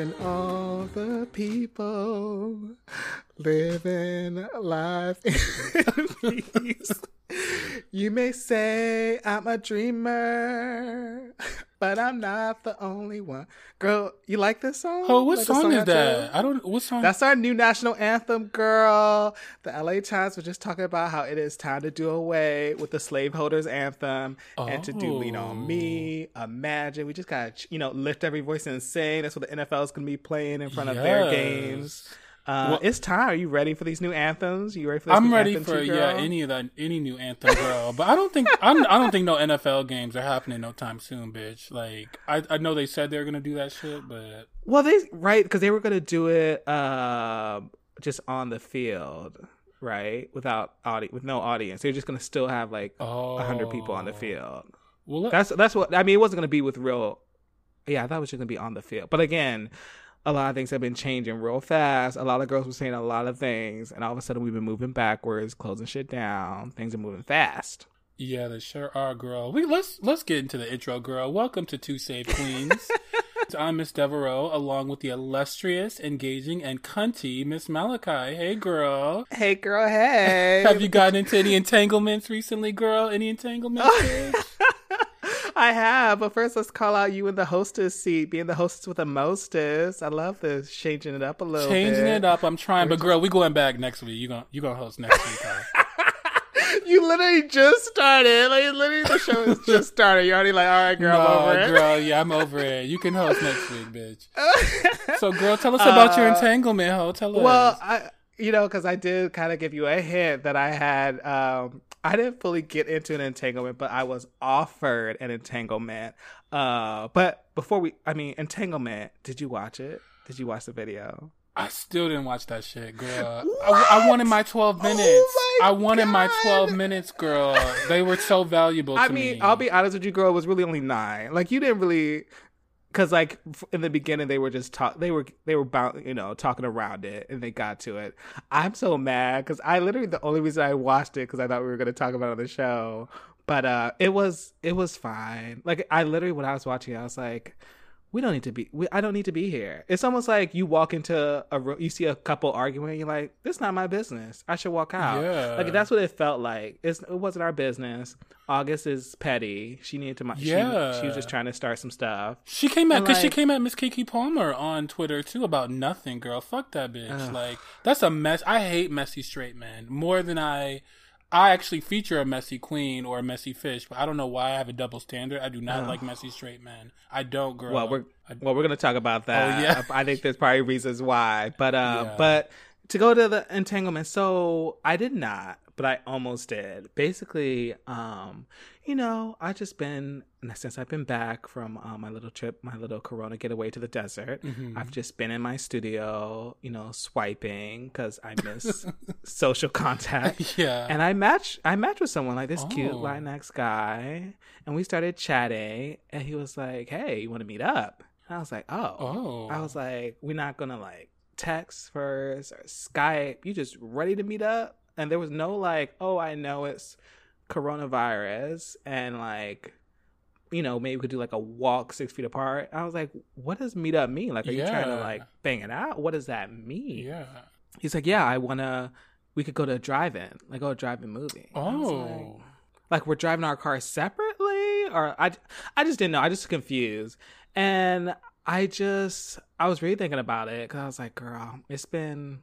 Imagine all the people living life in peace. You may say I'm a dreamer, but I'm not the only one. Girl, you like this song? Oh, what Like song I is that? chose? I don't. What song? That's our new national anthem, girl. The LA Times were just talking about how it is time to do away with the slaveholders anthem and to do oh. Lean on Me, Imagine. We just gotta, you know, lift every voice and sing. That's what the NFL is gonna be playing in front of their games. Uh, Well- it's time. Are you ready for these new anthems? You ready for this I'm new ready for too, yeah any of that any new anthem girl, but I don't think I'm, I don't think no NFL games are happening no time soon, bitch. Like I I know they said they were gonna do that shit, but Well, they right because they were gonna do it uh, just on the field, right, without audience, with no audience. They're just gonna still have like oh, a hundred people on the field. Well, let- That's that's what I mean. It wasn't gonna be with real. Yeah, I thought it was just gonna be on the field. But again, a lot of things have been changing real fast. A lot of girls were saying a lot of things, and all of a sudden we've been moving backwards, closing shit down. Things are moving fast. yeah, they sure are, girl. We let's let's get into the intro, girl. Welcome to Two Save Queens. I'm Miss Devereaux, along with the illustrious, engaging, and cunty Miss Malachi. Hey, girl. Hey, girl. Hey. Have you gotten into any entanglements recently, girl? Any entanglements? I have, but first let's call out you in the hostess seat, being the hostess with the mostest. I love this, changing it up a little. Changing bit. it up. I'm trying, but girl, we going back next week. You gonna you gonna host next week? You literally just started. Like literally, the show has just started. You're already like, all right, girl, I'm no, over it. girl, yeah, I'm over it. You can host next week, bitch. So, girl, tell us about your entanglement, ho. Tell us. Uh, Well, I, you know, because I did kind of give you a hint that I had. Um, I didn't fully get into an entanglement, but I was offered an entanglement. Uh, but before we, I mean, entanglement. Did you watch it? Did you watch the video? I still didn't watch that shit, girl. I, I wanted my 12 minutes. Oh my I wanted my 12 minutes, girl. They were so valuable to I mean, me. I'll be honest with you, girl. It was really only nine. Like you didn't really, because like in the beginning they were just talk. They were they were bound, you know, talking around it, and they got to it. I'm so mad because I literally the only reason I watched it because I thought we were going to talk about it on the show. But uh, it was it was fine. Like I literally when I was watching, it, I was like. We don't need to be. We, I don't need to be here. It's almost like you walk into a room, you see a couple arguing, you're like, "This is not my business. I should walk out." Yeah. Like that's what it felt like. It's, it wasn't our business. August is petty. She needed to. Yeah. She, she was just trying to start some stuff. She came at because she came at Miss Keke Palmer on Twitter too about nothing, girl. Fuck that bitch. Ugh. Like that's a mess. I hate messy straight men more than I. I actually feature a messy queen or a messy fish, but I don't know why I have a double standard. I do not Ugh. like messy straight men. I don't, girl. Well, we're I- well, we're gonna talk about that. Oh, yeah. I think there's probably reasons why, but uh, Yeah. but to go to the entanglement. So I did not, but I almost did. Basically, um, you know, I just been since I've been back from uh, my little trip, my little Corona getaway to the desert. Mhm. I've just been in my studio, you know, swiping because I miss social contact. yeah. And I match I matched with someone like this cute Oh. Latinx guy, and we started chatting. And he was like, "Hey, you want to meet up?" And I was like, "Oh." oh, I was like, "We're not gonna like text first or Skype. You just ready to meet up?" And there was no like, "Oh, I know it's coronavirus," and like. You know, maybe we could do like a walk six feet apart. I was like, "What does meet up mean? Like, are you trying to like bang it out? What does that mean?" yeah. He's like, yeah, I wanna. We could go to a drive-in, like go to a drive-in movie. I like, Oh, like we're driving our cars separately, or I, I just didn't know. I just confused, and I just, I was really thinking about it because I was like, girl, it's been,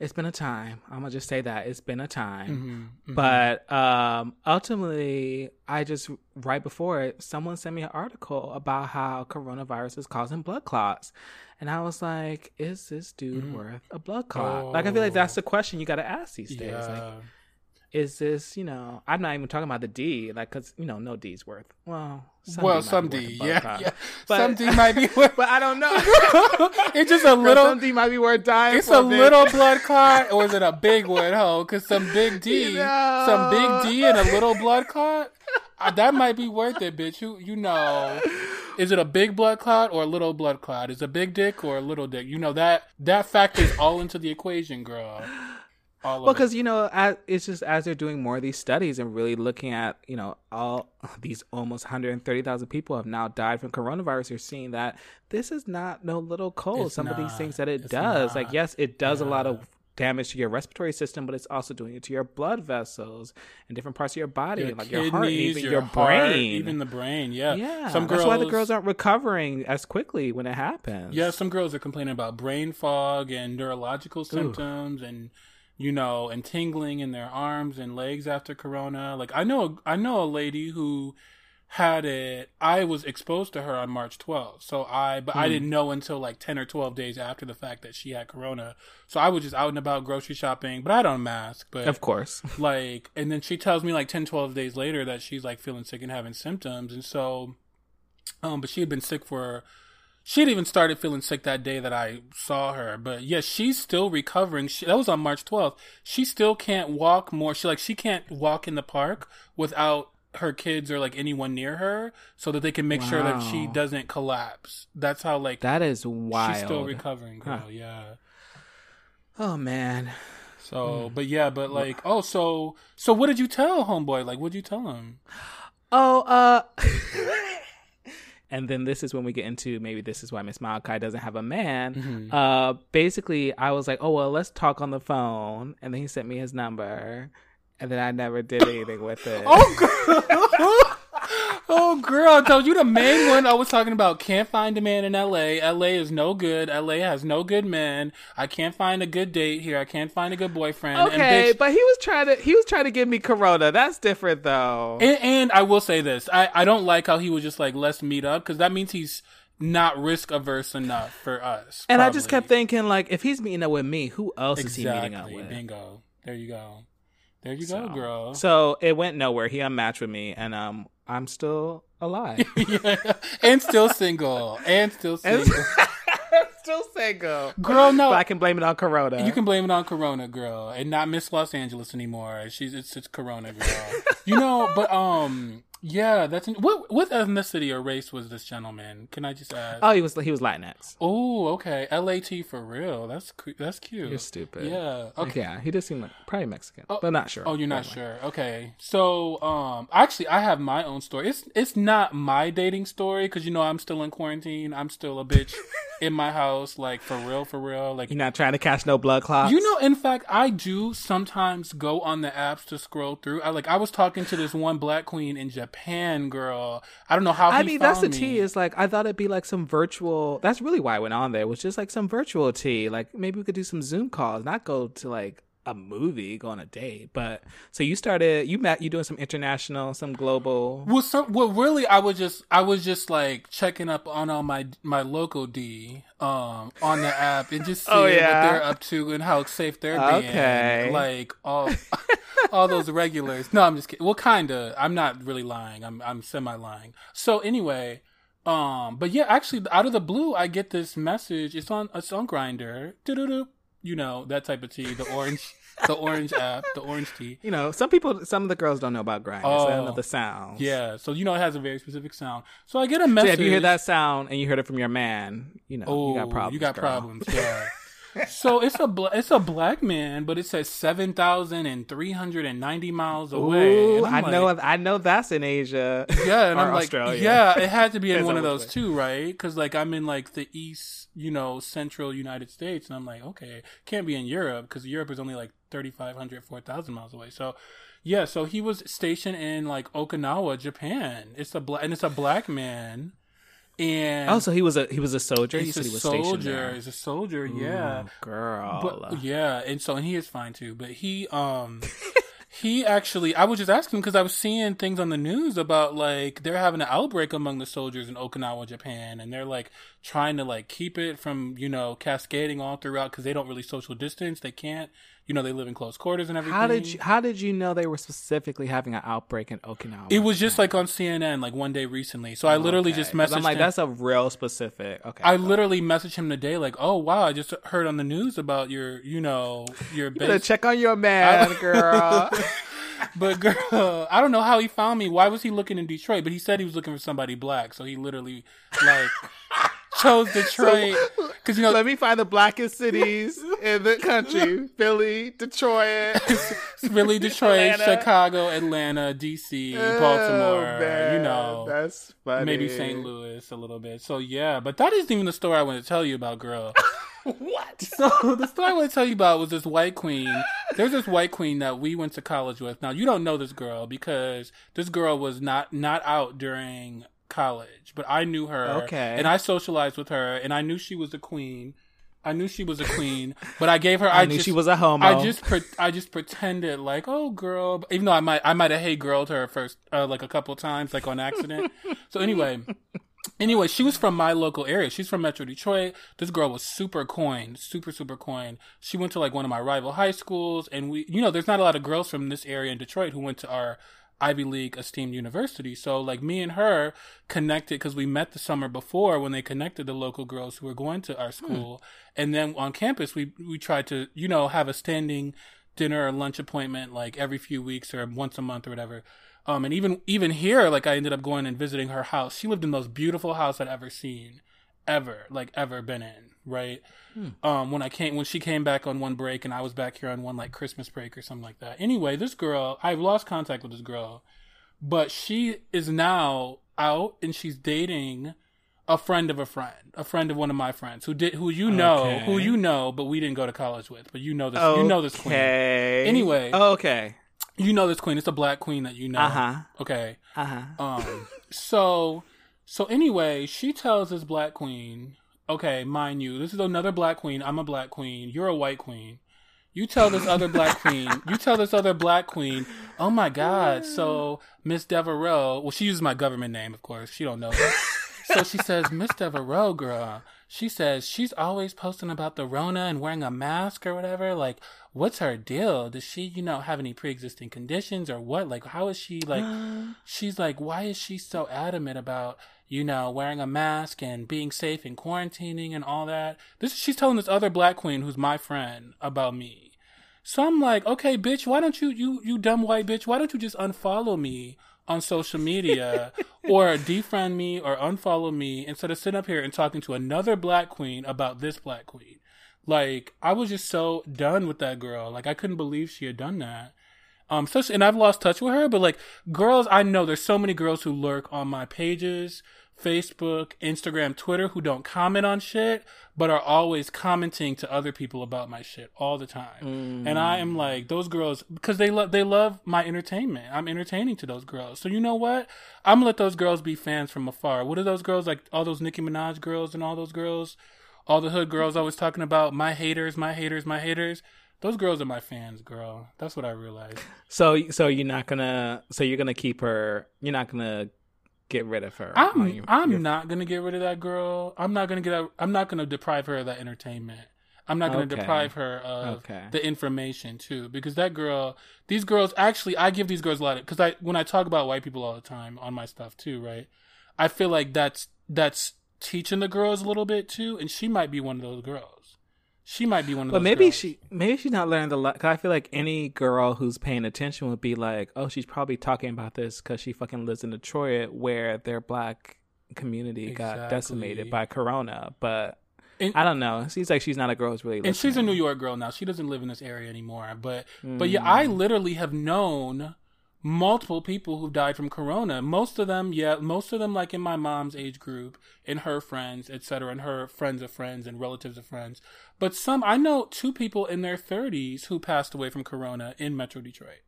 it's been a time. I'm gonna just say that it's been a time. Mhm, mhm. But um, ultimately, I just right before it, someone sent me an article about how coronavirus is causing blood clots, and I was like, "Is this dude Mm. worth a blood clot?" Like, I feel like that's Oh. the question you got to ask these days. yeah. Like, is this, you know, I'm not even talking about the D, like, because you know, no D's worth. Well, some well, D some D, yeah, yeah. But- some D might be. worth- but I don't know. it's just a little. some D might be worth dying. It's a little blood clot, or is it a big one, ho? Because some big D, some big D and a little blood clot, uh, that might be worth it, bitch. You you know, is it a big blood clot or a little blood clot? Is it a big dick or a little dick? You know that that factors all into the equation, girl. All Well, because you know, as, it's just as they're doing more of these studies and really looking at, you know, all these almost 130,000 people have now died from coronavirus. You're seeing that this is not no little cold. It's Some of these things that it does, like yes, it does a lot of damage to your respiratory system, but it's also doing it to your blood vessels and different parts of your body, your like kidneys, your heart, even your, your, heart, brain. even the brain. Yeah, yeah, Some girls, that's why the girls aren't recovering as quickly when it happens. Yeah, some girls are complaining about brain fog and neurological symptoms and you know, and tingling in their arms and legs after corona. Like I know I know a lady who had it I was exposed to her on March 12th. So I but I didn't know until like 10 or 12 days after the fact that she had corona. So I was just out and about grocery shopping, but I don't mask, but of course. like and then she tells me like 10 12 days later that she's like feeling sick and having symptoms and so um but she had been sick for she had even started feeling sick that day that I saw her. But yes, she's still recovering. She, that was on March 12th. She still can't walk more. She like she can't walk in the park without her kids or like anyone near her so that they can make sure that she doesn't collapse. That's how like That is wild. she's still recovering, girl. Huh. Yeah. oh man. So, Hmm. but yeah, but like, oh, so, so what did you tell homeboy? Like, what did you tell him? Oh, uh. and then this is when we get into maybe this is why Miss Malachi doesn't have a man. Mm-hmm. Uh, basically, I was like, oh well, let's talk on the phone, and then he sent me his number, and then I never did anything with it. Oh. oh, girl. I told you the main one I was talking about. Can't find a man in LA. LA is no good. LA has no good men. I can't find a good date here. I can't find a good boyfriend. okay, and, bitch, but he was trying to he was trying to give me Corona. That's different though. and, and I will say this. I, I don't like how he was just like, let's meet up because that means he's not risk averse enough for us. and I just kept thinking, like, if he's meeting up with me, who else is he meeting up with? Bingo. There you go. There you So- go, girl. So it went nowhere. He unmatched with me, and um, I'm still alive. yeah. And still single. And still And- single. still single. Girl, no. But I can blame it on Corona. You can blame it on Corona, girl, and not Miss Los Angeles anymore. She's it's it's Corona, girl. you know, but um, yeah, that's what what ethnicity or race was this gentleman? Can I just ask? Oh, he was he was Latinx. oh, okay, LAT for real. That's cu- that's cute. You're stupid. Yeah. Okay. Yeah, he does seem like probably Mexican, but not sure. Oh, you're not Anyway. sure. Okay. So, um, actually, I have my own story. It's it's not my dating story because you know I'm still in quarantine. I'm still a bitch in my house, like for real, for real. Like You're not trying to catch no blood clots. You know, in fact, I do sometimes go on the apps to scroll through. I like I was talking to this one black queen in Japan, girl. I don't know how. I mean, that's the tea. Is like I thought it'd be like some virtual. That's really why I went on there. It was just like some virtual tea. Like maybe we could do some Zoom calls, not go to like a movie, go on a date. But so you started. You met. You doing some international, some global. Well, so, well, really, I was just, I was just like checking up on all my my local D, um, on the app and just seeing Oh, what they're up to and how safe they're Okay. being. Like all, all those regulars. No, I'm just kidding. Well, kinda. I'm not really lying. I'm, I'm semi lying. So anyway, um, but yeah, actually, out of the blue, I get this message. It's on, it's on Grindr. You know that type of tea, the orange, the orange app, the orange tea. You know, some people, some of the girls don't know about grinding. so they don't know Oh. the sounds. Yeah, so you know it has a very specific sound. So I get a So message. if you hear that sound and you heard it from your man, you know oh, you got problems. You got girl. problems. Yeah. so it's a bla- it's a black man, but it says seven thousand and three hundred and ninety miles away. Ooh, I I'm know. I know that's in Asia. Yeah, and I'm like, yeah, it had to be in one of those two, right? Because like I'm in like the east, you know, central United States, and I'm like, okay, can't be in Europe because Europe is only like 3,500, 4,000 miles away. So, yeah, so he was stationed in like Okinawa, Japan. It's a black, and it's a black man, and Oh, so he was a he was a soldier. He's said a he soldier. He's a soldier, yeah. Ooh, girl. But yeah, and so and he is fine too. But he um he actually I was just asking because I was seeing things on the news about like they're having an outbreak among the soldiers in Okinawa, Japan, and they're like trying to like keep it from you know cascading all throughout because they don't really social distance. They can't, you know, they live in close quarters and everything. how did you how did you know they were specifically having an outbreak in Okinawa? It was just like on CNN like one day recently. So I literally Okay. just messaged I'm like, him. that's a real specific. Okay, I literally messaged him today, like, "Oh wow, I just heard on the news about your, you know, your You base check on your man, girl. But girl, I don't know how he found me. Why was he looking in Detroit? But he said he was looking for somebody black, so he literally like chose Detroit. because you know, Let me find the blackest cities in the country: Philly, Detroit. Philly, Detroit, Atlanta. Chicago, Atlanta, DC, oh, Baltimore. Oh, man, you know, that's funny. maybe St. Louis a little bit. So yeah, but that isn't even the story I want to tell you about, girl. What? So the story I want to tell you about was this white queen. There's this white queen that we went to college with. Now you don't know this girl because this girl was not not out during college, but I knew her. Okay. And I socialized with her, and I knew she was a queen. I knew she was a queen, but I gave her. I, I, knew just, she was a homo. I just pre- I just pretended like oh girl, even though I might I might have hey girled her first uh, like a couple times like on accident. so anyway, anyway, she was from my local area. She's from Metro Detroit. This girl was super coin, super super coin. She went to like one of my rival high schools, and we you know there's not a lot of girls from this area in Detroit who went to our Ivy League esteemed university. So like me and her connected because we met the summer before when they connected the local girls who were going to our school, and then on campus we we tried to you know have a standing dinner or lunch appointment like every few weeks or once a month or whatever. Um, and even even here, like I ended up going and visiting her house. She lived in the most beautiful house I'd ever seen, ever, like ever been in. Right. Um, when I came, when she came back on one break, and I was back here on one like Christmas break or something like that. Anyway, this girl, I've lost contact with this girl, but she is now out and she's dating a friend of a friend, a friend of one of my friends who did, who you know, Okay. who you know, but we didn't go to college with, but you know this, you know this queen. Anyway. Oh, okay. You know this queen. It's a black queen that you know. Uh huh. Okay. Uh huh. Um. so, so anyway, she tells this black queen, okay, mind you, this is another black queen. I'm a black queen. You're a white queen. You tell this other black queen. You tell this other black queen. Oh my God. So Miss Devereaux. Well, she uses my government name, of course. She don't know. That. So she says, Miss Devereaux, girl. She says she's always posting about the Rona and wearing a mask or whatever. Like, what's her deal? Does she, you know, have any pre-existing conditions or what? Like, how is she like? she's like, why is she so adamant about, you know, wearing a mask and being safe and quarantining and all that? This she's telling this other black queen who's my friend about me. So I'm like, okay, bitch, why don't you, you, you dumb white bitch, why don't you just unfollow me on social media or defriend me or unfollow me instead of sitting up here and talking to another black queen about this black queen? Like, I was just so done with that girl. Like, I couldn't believe she had done that. Um, so, and I've lost touch with her, but like, girls, I know there's so many girls who lurk on my pages, Facebook, Instagram, Twitter, who don't comment on shit, but are always commenting to other people about my shit all the time. And I am like, those girls, because they love, they love my entertainment. I'm entertaining to those girls. So you know what? I'm gonna let those girls be fans from afar. What are those girls like? All those Nicki Minaj girls and all those girls, all the hood girls always talking about my haters, my haters, my haters. Those girls are my fans, girl. That's what I realized. So, so you're not gonna. So you're gonna keep her. You're not gonna get rid of her. I'm your- I'm your- not gonna get rid of that girl. I'm not gonna get. I'm not gonna deprive her of that entertainment. I'm not gonna Okay. deprive her of Okay. the information too, because that girl, these girls actually, I give these girls a lot of because I when I talk about white people all the time on my stuff too, right? I feel like that's that's teaching the girls a little bit too, and she might be one of those girls. She might be one of But those. maybe girls. she maybe she's not learning the lot. Cause I feel like any girl who's paying attention would be like, oh, she's probably talking about this because she fucking lives in Detroit where their black community got decimated by Corona. But And- I don't know. It seems like she's not a girl who's really. and she's a. New York girl now. She doesn't live in this area anymore. But but hmm. yeah, I literally have known multiple people who've died from corona. Most of them, yeah, most of them like in my mom's age group, and her friends, etc., and her friends of friends and relatives of friends. But some I know two people in their 30s who passed away from corona in Metro Detroit.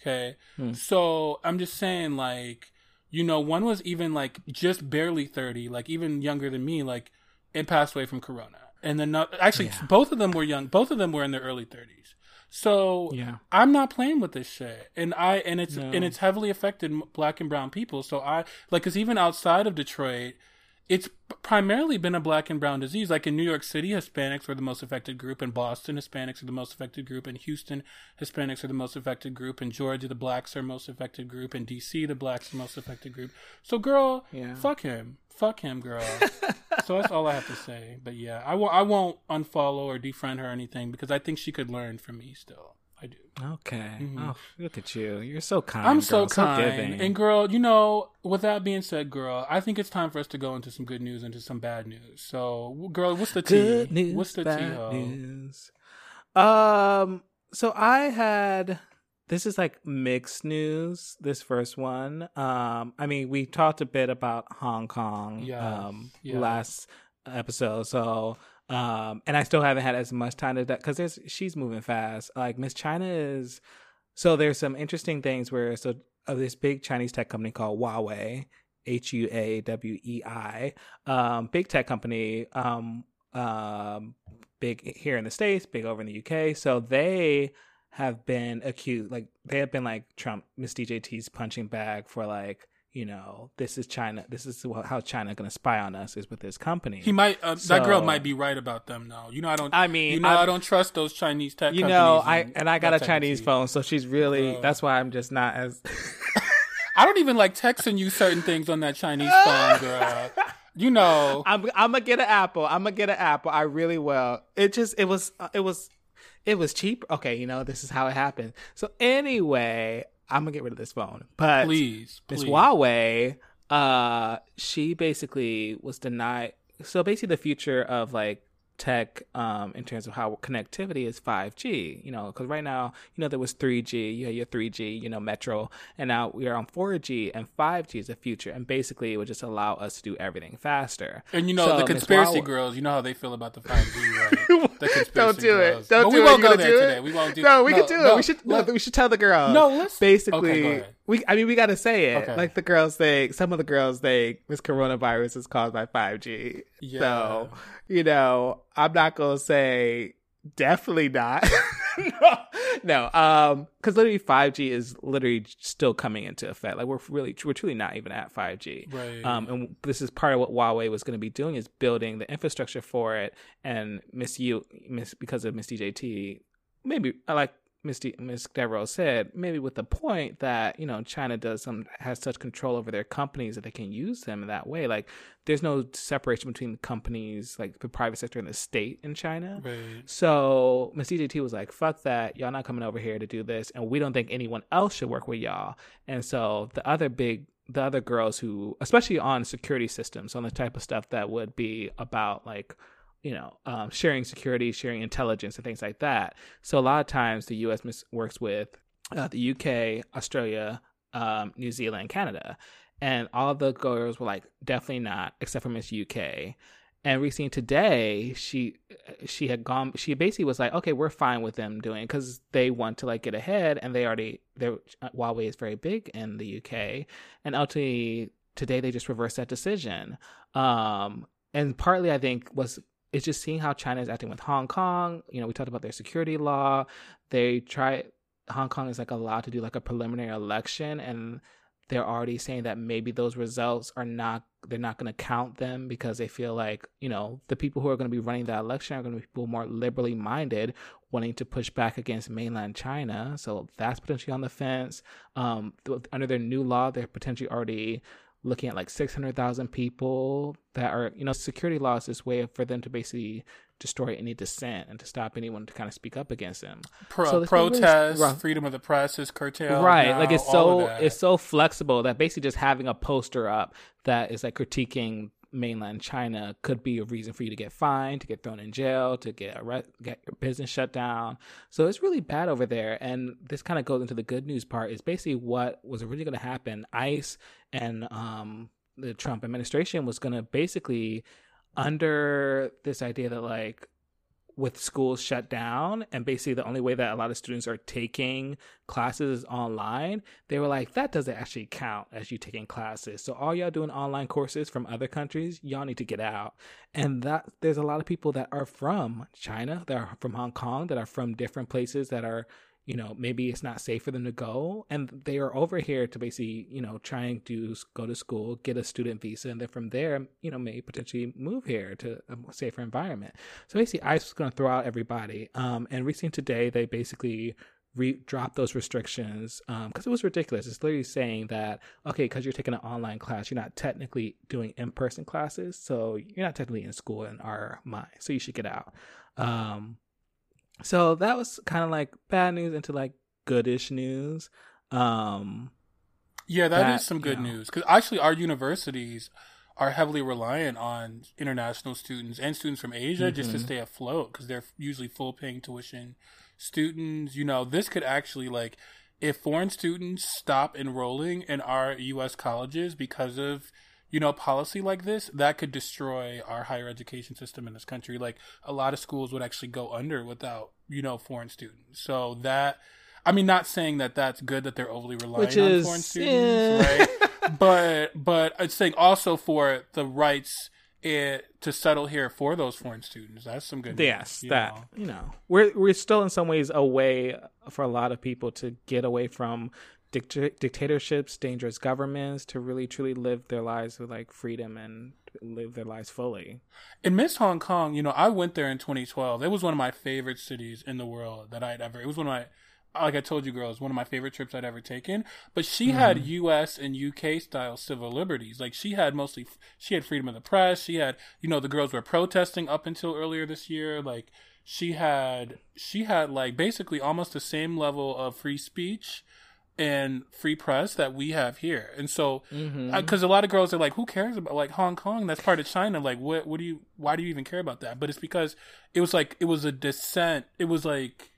Okay. Hmm. So I'm just saying like you know, one was even like just barely 30, like even younger than me, like and passed away from corona. And then not, actually both of them were young. Both of them were in their early 30s. So Yeah. I'm not playing with this shit. And I and it's No. and it's heavily affected black and brown people. So I like cuz even outside of Detroit it's primarily been a black and brown disease. Like in New York City, Hispanics were the most affected group. In Boston, Hispanics are the most affected group. In Houston, Hispanics are the most affected group. In Georgia, the blacks are most affected group. In DC, the blacks are most affected group. So, girl, Yeah. fuck him. Fuck him, girl. so that's all I have to say. But yeah, I won't, I won't unfollow or defriend her or anything because I think she could learn from me still. I do. Okay. Mhm. Oh, look at you. You're so kind. I'm girl. so kind. giving. and girl, you know, with that being said, girl, I think it's time for us to go into some good news, and into some bad news. So, girl, what's the tea? good news. what's the tea? bad ho? news. Um. So I had. This is like mixed news. This first one. Um. I mean, we talked a bit about Hong Kong. Yes, Um. yes. Last episode. So. Um. And I still haven't had as much time to that because there's she's moving fast. Like Miss China is. So there's some interesting things where so of this big Chinese tech company called Huawei. H U A W E I, um, big tech company, um, um, big here in the states, big over in the UK. So they have been accused, like they have been like Trump, Miss DJT's punching bag for like, you know, this is China. This is how China going to spy on us is with this company. He might. Uh, that girl might be right about them, though. You know, I don't. I mean, you know, I'm- I don't trust those Chinese tech. you know, I and I got a that type of Chinese phone, so she's really. Bro. That's why I'm just not as. I don't even like texting you certain things on that Chinese phone, girl. You know, I'm I'm gonna get an Apple. I'm gonna get an Apple. I really will. It just it was it was it was cheap. Okay, you know this is how it happened. So anyway, I'm gonna get rid of this phone. But please, Miss. Huawei, uh, she basically was denied. So basically, the future of like tech, um, in terms of how connectivity is 5G. You know, because right now, you know, there was 3G, you had your 3G, you know, Metro, and now we are on 4G, and 5G is the future. And basically, it would just allow us to do everything faster. And you know So, the conspiracy Huawei- girls. You know how they feel about the five G, right? The conspiracy Don't do girls. it. Don't but do we it. won't You go there do today. it? We won't do. No, we can do it. we should. no. No, we should tell the girls. No, let's- basically. Okay, we. I mean, we got to say it. Okay. Like the girls think. Some of the girls think this coronavirus is caused by five G. Yeah. So you know, I'm not gonna say definitely not. no, no. Um, because literally five G is literally still coming into effect. Like we're really, we're truly not even at five G. Right. Um, and this is part of what Huawei was going to be doing is building the infrastructure for it. And Miss U, Miss because of Miss DJT, maybe like Miss Miss Devereaux said, maybe with the point that you know China does some has such control over their companies that they can use them in that way. Like there's no separation between the companies, like the private sector and the state in China. right. So Miss DJT was like, "Fuck that! Y'all not coming over here to do this, and we don't think anyone else should work with y'all." And so the other big, the other girls who, especially on security systems, on the type of stuff that would be about like, you know, um, sharing security, sharing intelligence, and things like that. So a lot of times the U.S. mis- works with uh, the UK, Australia, um, New Zealand, Canada, and all the girls were like, "Definitely not," except for Miss UK. And recently today, she she had gone. She basically was like, "Okay, we're fine with them doing because they want to like get ahead, and they already their Huawei is very big in the UK, and ultimately today they just reversed that decision. Um, and partly I think was it's just seeing how China is acting with Hong Kong. You know, we talked about their security law. They try Hong Kong is like allowed to do like a preliminary election, and they're already saying that maybe those results are not they're not going to count them because they feel like you know the people who are going to be running that election are going to be people more liberally minded wanting to push back against mainland china so that's potentially on the fence um under their new law they're potentially already looking at like 600,000 people that are you know security laws is way for them to basically destroy any dissent and to stop anyone to kind of speak up against them. Pro- So it's really protest, freedom of the press is curtailed. right now, like it's so it's so flexible that basically just having a poster up that is like critiquing mainland china could be a reason for you to get fined to get thrown in jail to get arrest, get your business shut down. So it's really bad over there and this kind of goes into the good news part is basically what was really going to happen ice and um the trump administration was going to basically under this idea that like with schools shut down and basically the only way that a lot of students are taking classes is online they were like that doesn't actually count as you taking classes. So all y'all doing online courses from other countries y'all need to get out. And that there's a lot of people that are from china that are from hong kong that are from different places that are you know maybe it's not safe for them to go. And they are over here to basically you know trying to go to school get a student visa and then from there you know may potentially move here to a safer environment. So basically ice was going to throw out everybody. Um and recently today they basically re- dropped those restrictions because it was ridiculous. It's literally saying that okay because you're taking an online class you're not technically doing in-person classes so you're not technically in school in our mind so you should get out. Um so that was kind of like bad news into like goodish news. Um, yeah, that, that is some good you know, news because actually our universities are heavily reliant on international students and students from Asia mm-hmm. just to mm-hmm. stay afloat because they're usually full paying tuition students. You know, this could actually like if foreign students stop enrolling in our U.S. colleges because of you know policy like this, that could destroy our higher education system in this country. Like a lot of schools would actually go under without you know foreign students. So that. I mean, not saying that that's good that they're overly reliant Which on foreign students, yeah. right? but but it's saying also for the rights it, to settle here for those foreign students. That's some good. Yes, news, that know. you know we're we're still in some ways a way for a lot of people to get away from dict- dictatorships, dangerous governments, to really truly live their lives with like freedom and live their lives fully. In Miss Hong Kong, you know, I went there in 2012. It was one of my favorite cities in the world that I'd ever. It was one of my like I told you, girls, one of my favorite trips I'd ever taken. But she mm-hmm. had U.S. and U.K. style civil liberties. Like she had mostly, she had freedom of the press. She had, you know, the girls were protesting up until earlier this year. Like she had, she had like basically almost the same level of free speech and free press that we have here. And so, because mm-hmm. A lot of girls are like, who cares about like Hong Kong? That's part of China. Like, what, what do you, why do you even care about that? But it's because it was like, it was a dissent. It was like,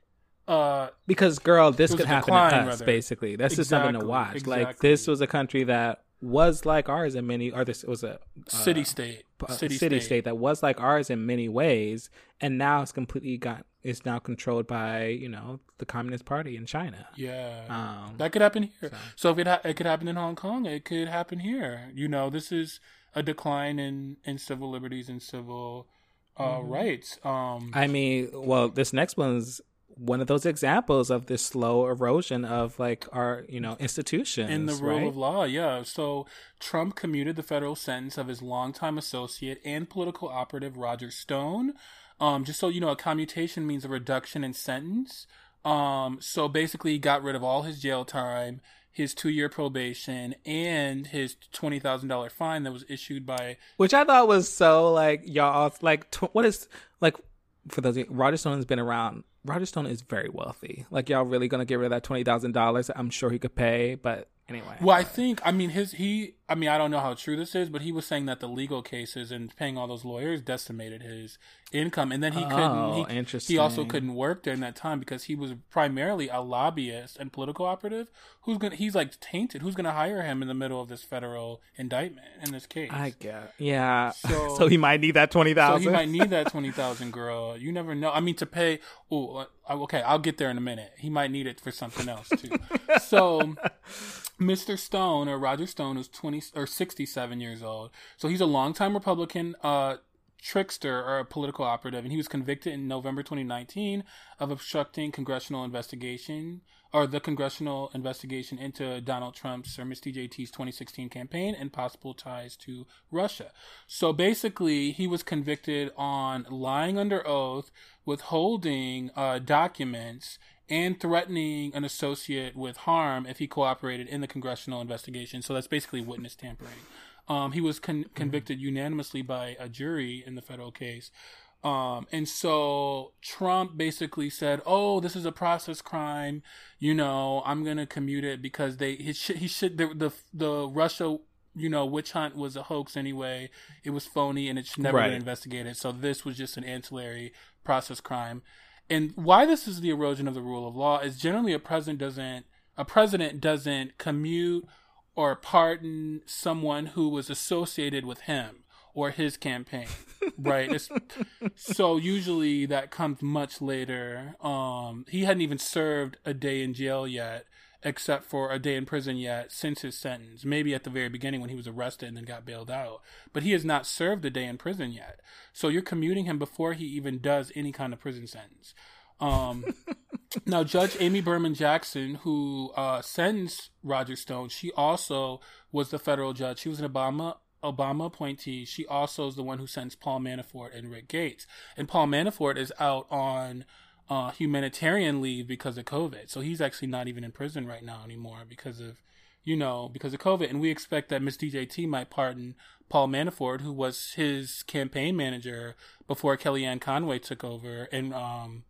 uh, because girl, this could happen decline, to us. Rather. Basically, that's exactly, just something to watch. Exactly. Like this was a country that was like ours in many, or this was a uh, city state, city, city state. state that was like ours in many ways, and now it's completely got it's now controlled by you know the Communist Party in China. Yeah, um, that could happen here. So, so if it ha- it could happen in Hong Kong, it could happen here. You know, this is a decline in in civil liberties and civil uh, mm-hmm. rights. Um, I mean, well, this next one's one of those examples of this slow erosion of like our you know institutions in the rule right? of law yeah. So trump commuted the federal sentence of his longtime associate and political operative roger stone. Um, just so you know a commutation means a reduction in sentence. Um, so basically he got rid of all his jail time his two year probation and his twenty thousand dollar fine that was issued by which I thought was so like y'all like tw- what is like for those Roger Stone has been around Roger Stone is very wealthy. Like y'all really gonna get rid of that twenty thousand dollars? I'm sure he could pay, but anyway. Well, I think I mean his he. I mean I don't know how true this is, but he was saying that the legal cases and paying all those lawyers decimated his income, and then he couldn't. Oh, he, interesting. He also couldn't work during that time because he was primarily a lobbyist and political operative. Who's gonna? He's like tainted. Who's gonna hire him in the middle of this federal indictment in this case? I get. Yeah. So, so he might need that twenty thousand. So he might need that twenty thousand, girl. You never know. I mean, to pay. Oh, okay. I'll get there in a minute. He might need it for something else too. so. Mr. Stone or Roger Stone was is 20 or 67 years old. So he's a longtime Republican uh, trickster or a political operative, and he was convicted in November 2019 of obstructing congressional investigation or the congressional investigation into Donald Trump's or Miss DJT's 2016 campaign and possible ties to Russia. So basically, he was convicted on lying under oath, withholding uh, documents, and threatening an associate with harm if he cooperated in the congressional investigation. So that's basically witness tampering. Um, he was con- convicted unanimously by a jury in the federal case. Um, and so Trump basically said, "Oh, this is a process crime. You know, I'm gonna commute it because they he should he should the the, the Russia." You know, witch hunt was a hoax anyway. It was phony and it should never right. been investigated. So this was just an ancillary process crime. And why this is the erosion of the rule of law is generally a president doesn't a president doesn't commute or pardon someone who was associated with him or his campaign, right? It's, so usually that comes much later. Um, he hadn't even served a day in jail yet, except for a day in prison yet since his sentence. Maybe at the very beginning when he was arrested and then got bailed out, but he has not served a day in prison yet. So you're commuting him before he even does any kind of prison sentence. Um, now, Judge Amy Berman Jackson, who uh, sentenced Roger Stone, she also was the federal judge. She was an Obama Obama appointee. She also is the one who sentenced Paul Manafort and Rick Gates. And Paul Manafort is out on uh, humanitarian leave because of COVID. So he's actually not even in prison right now anymore because of, you know, because of COVID. And we expect that Miss DJT might pardon Paul Manafort, who was his campaign manager before Kellyanne Conway took over. And um,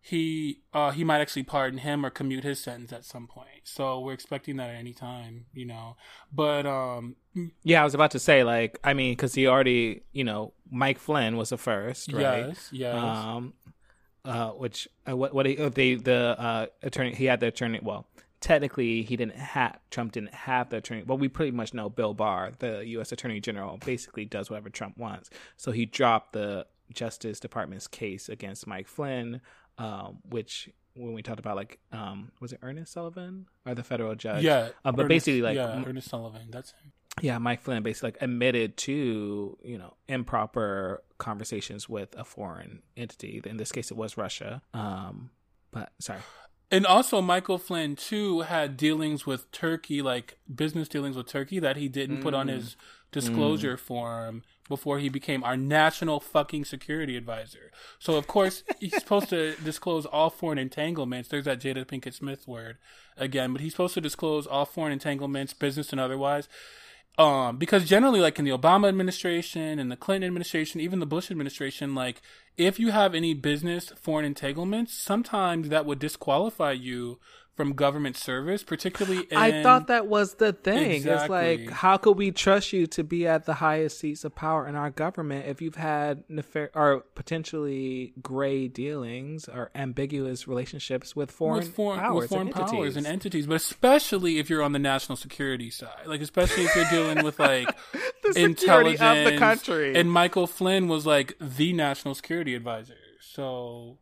he uh, he might actually pardon him or commute his sentence at some point. So we're expecting that at any time, you know. But um, yeah, I was about to say like I mean because he already you know Mike Flynn was the first, right? Yes, yes. Um, uh, which uh, what what he, uh, the the uh, attorney he had the attorney well technically he didn't have Trump didn't have the attorney. Well, we pretty much know Bill Barr, the U.S. Attorney General, basically does whatever Trump wants. So he dropped the Justice Department's case against Mike Flynn, um, which when we talked about like um, was it Ernest Sullivan or the federal judge? Yeah, uh, but Ernest, basically like yeah, Ernest Sullivan. That's him. Yeah, Mike Flynn basically like admitted to you know improper conversations with a foreign entity. In this case, it was Russia. Um, but sorry. And also, Michael Flynn too had dealings with Turkey, like business dealings with Turkey, that he didn't mm. put on his disclosure mm. form before he became our national fucking security advisor. So of course he's supposed to disclose all foreign entanglements. There's that Jada Pinkett Smith word again, but he's supposed to disclose all foreign entanglements, business and otherwise. Um, because generally, like in the Obama administration and the Clinton administration, even the Bush administration, like if you have any business foreign entanglements, sometimes that would disqualify you from government service, particularly. In... I thought that was the thing. Exactly. It's like, how could we trust you to be at the highest seats of power in our government if you've had nefar- or potentially gray dealings or ambiguous relationships with foreign, with foreign powers, with foreign and powers and entities? But especially if you're on the national security side, like especially if you're dealing with like intelligence of the country. And Michael Flynn was like the national security advisor, so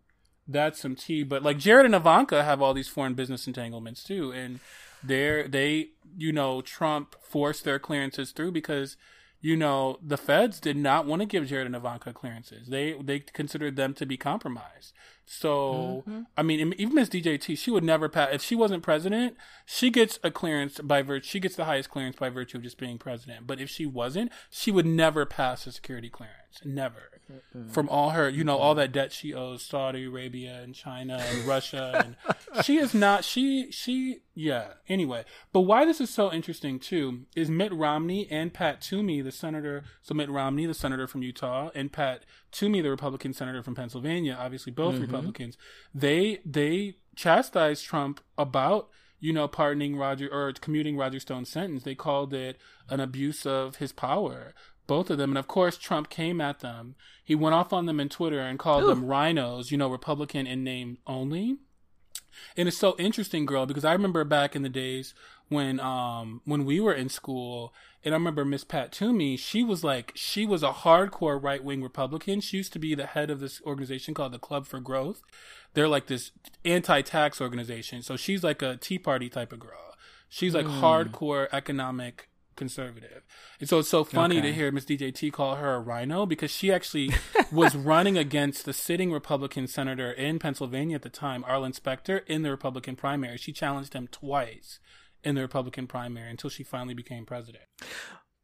that's some tea. But like Jared and Ivanka have all these foreign business entanglements too, and they're they you know Trump forced their clearances through because you know the feds did not want to give Jared and Ivanka clearances. They they considered them to be compromised. So mm-hmm. I mean, even Miss DJT, she would never pass if she wasn't president. She gets a clearance by virtue. She gets the highest clearance by virtue of just being president. But if she wasn't, she would never pass a security clearance. Never. From all her, you know, all that debt she owes Saudi Arabia and China and Russia, and she is not. She she yeah. Anyway, but why this is so interesting too is Mitt Romney and Pat Toomey, the senator. So Mitt Romney, the senator from Utah, and Pat Toomey, the Republican senator from Pennsylvania, obviously both mm-hmm. Republicans. They they chastised Trump about you know, pardoning Roger or commuting Roger Stone's sentence. They called it an abuse of his power both of them. And of course, Trump came at them. He went off on them in Twitter and called Ooh. them rhinos, you know, Republican in name only. And it's so interesting, girl, because I remember back in the days when um when we were in school, and I remember Miss Pat Toomey, she was like she was a hardcore right wing Republican. She used to be the head of this organization called the Club for Growth. They're like this anti tax organization. So she's like a Tea Party type of girl. She's like mm. hardcore economic conservative. And so it's so funny okay. to hear Miss DJT call her a rhino because she actually was running against the sitting Republican senator in Pennsylvania at the time, Arlen Specter, in the Republican primary. She challenged him twice in the Republican primary until she finally became president.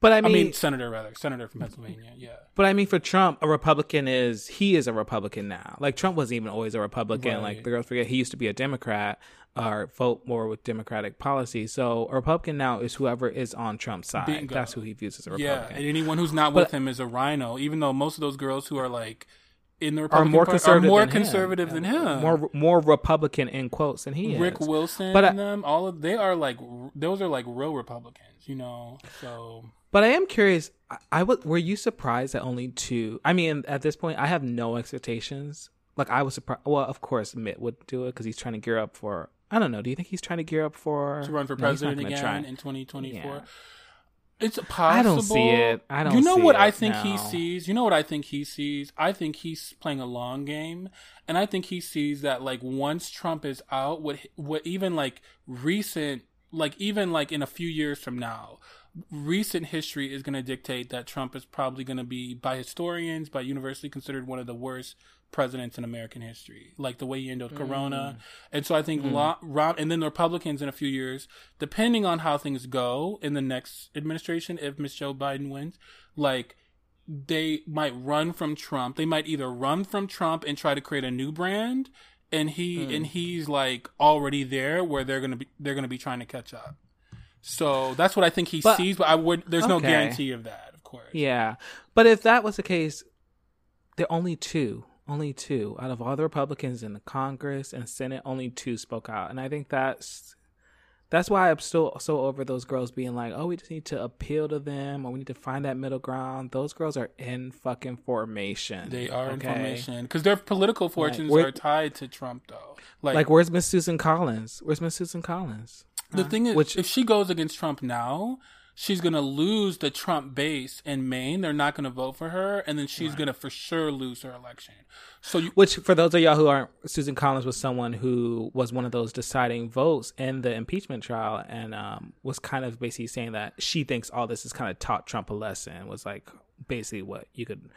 But I mean, I mean, senator rather, senator from Pennsylvania. Yeah. But I mean, for Trump, a Republican is he is a Republican now. Like Trump wasn't even always a Republican. Right. Like the girls forget, he used to be a Democrat or vote more with Democratic policy. So a Republican now is whoever is on Trump's side. Bingo. That's who he views as a Republican. Yeah, and anyone who's not with but, him is a rhino. Even though most of those girls who are like in the Republican are more conservative, are more than, conservative him. than him. More more Republican in quotes than he Rick is. Wilson but and I, them, all of they are like those are like real Republicans, you know. So but I am curious. I, I was. Were you surprised that only two? I mean, at this point, I have no expectations. Like I was surprised. Well, of course, Mitt would do it because he's trying to gear up for. I don't know. Do you think he's trying to gear up for to run for no, president again try. in 2024? Yeah. It's possible. I don't see it. I don't. You know what it, I think no. he sees. You know what I think he sees. I think he's playing a long game, and I think he sees that like once Trump is out, what what even like recent, like even like in a few years from now, recent history is going to dictate that Trump is probably going to be, by historians, by universally considered one of the worst presidents in American history, like the way he handled mm. Corona. And so I think, mm. Lo- Ron, and then the Republicans in a few years, depending on how things go in the next administration, if Michelle Biden wins, like they might run from Trump. They might either run from Trump and try to create a new brand, and he mm. and he's like already there where they're gonna be they're gonna be trying to catch up. So that's what I think he but, sees, but I would. There's okay. no guarantee of that, of course. Yeah, but if that was the case, there are only two. Only two out of all the Republicans in the Congress and Senate, only two spoke out, and I think that's that's why I'm still so over those girls being like, "Oh, we just need to appeal to them, or we need to find that middle ground." Those girls are in fucking formation. They are okay? in formation because their political fortunes like, are tied to Trump, though. Like, like where's Miss Susan Collins? Where's Miss Susan Collins? The huh? thing is, Which, if she goes against Trump now, she's going to lose the Trump base in Maine. They're not going to vote for her, and then she's right. going to for sure lose her election. So, you, which for those of y'all who aren't, Susan Collins was someone who was one of those deciding votes in the impeachment trial, and um, was kind of basically saying that she thinks all this has kind of taught Trump a lesson. Was like basically what you could,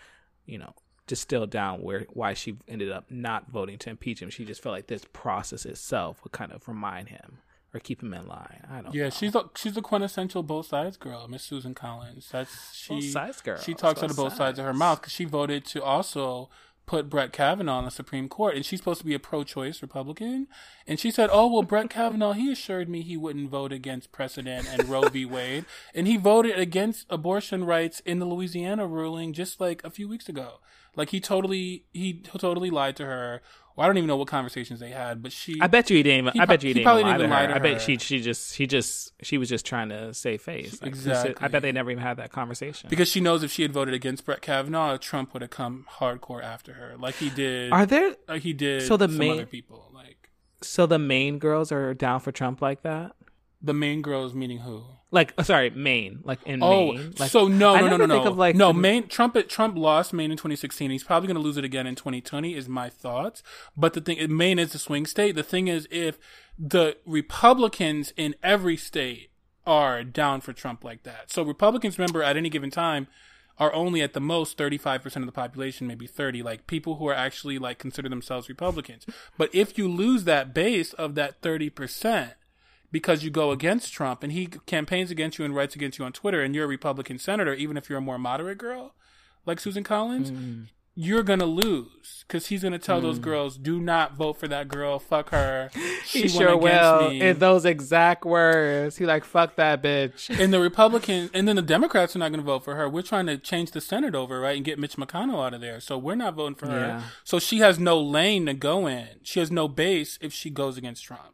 you know, distill down where why she ended up not voting to impeach him. She just felt like this process itself would kind of remind him or keep him in line. I don't. Yeah, know. she's a she's a quintessential both sides girl, Miss Susan Collins. That's she. Both sides girl. She talks out of both sides. sides of her mouth because she voted to also put Brett Kavanaugh on the Supreme Court, and she's supposed to be a pro-choice Republican. And she said, "Oh well, Brett Kavanaugh, he assured me he wouldn't vote against precedent and Roe v. Wade, and he voted against abortion rights in the Louisiana ruling just like a few weeks ago. Like he totally he totally lied to her." Well, I don't even know what conversations they had, but she. I bet you he didn't. Even, I bet you he, didn't probably didn't even lie to her. I bet she she just she just she was just trying to save face. Like, exactly. I bet they never even had that conversation because she knows if she had voted against Brett Kavanaugh, Trump would have come hardcore after her, like he did. Are there? Like he did. So the main other people like. So the main girls are down for Trump like that. The main girls meaning who? Like uh, sorry, Maine, like in oh, Maine. Like, so no, no, no, no, no. Of, like, no, the, Maine. Trump, Trump lost Maine in 2016. He's probably going to lose it again in 2020. Is my thoughts. But the thing, Maine is a swing state. The thing is, if the Republicans in every state are down for Trump like that, so Republicans, remember, at any given time, are only at the most 35% of the population, maybe 30, like people who are actually like consider themselves Republicans. But if you lose that base of that 30%, because you go against Trump and he campaigns against you and writes against you on Twitter and you're a Republican senator, even if you're a more moderate girl like Susan Collins, mm. you're going to lose because he's going to tell mm. those girls, do not vote for that girl. Fuck her. She he sure will. Me. In those exact words. He like, fuck that bitch. And the Republican, and then the Democrats are not going to vote for her. We're trying to change the Senate over, right? And get Mitch McConnell out of there. So we're not voting for her. So she has no lane to go in. She has no base if she goes against Trump.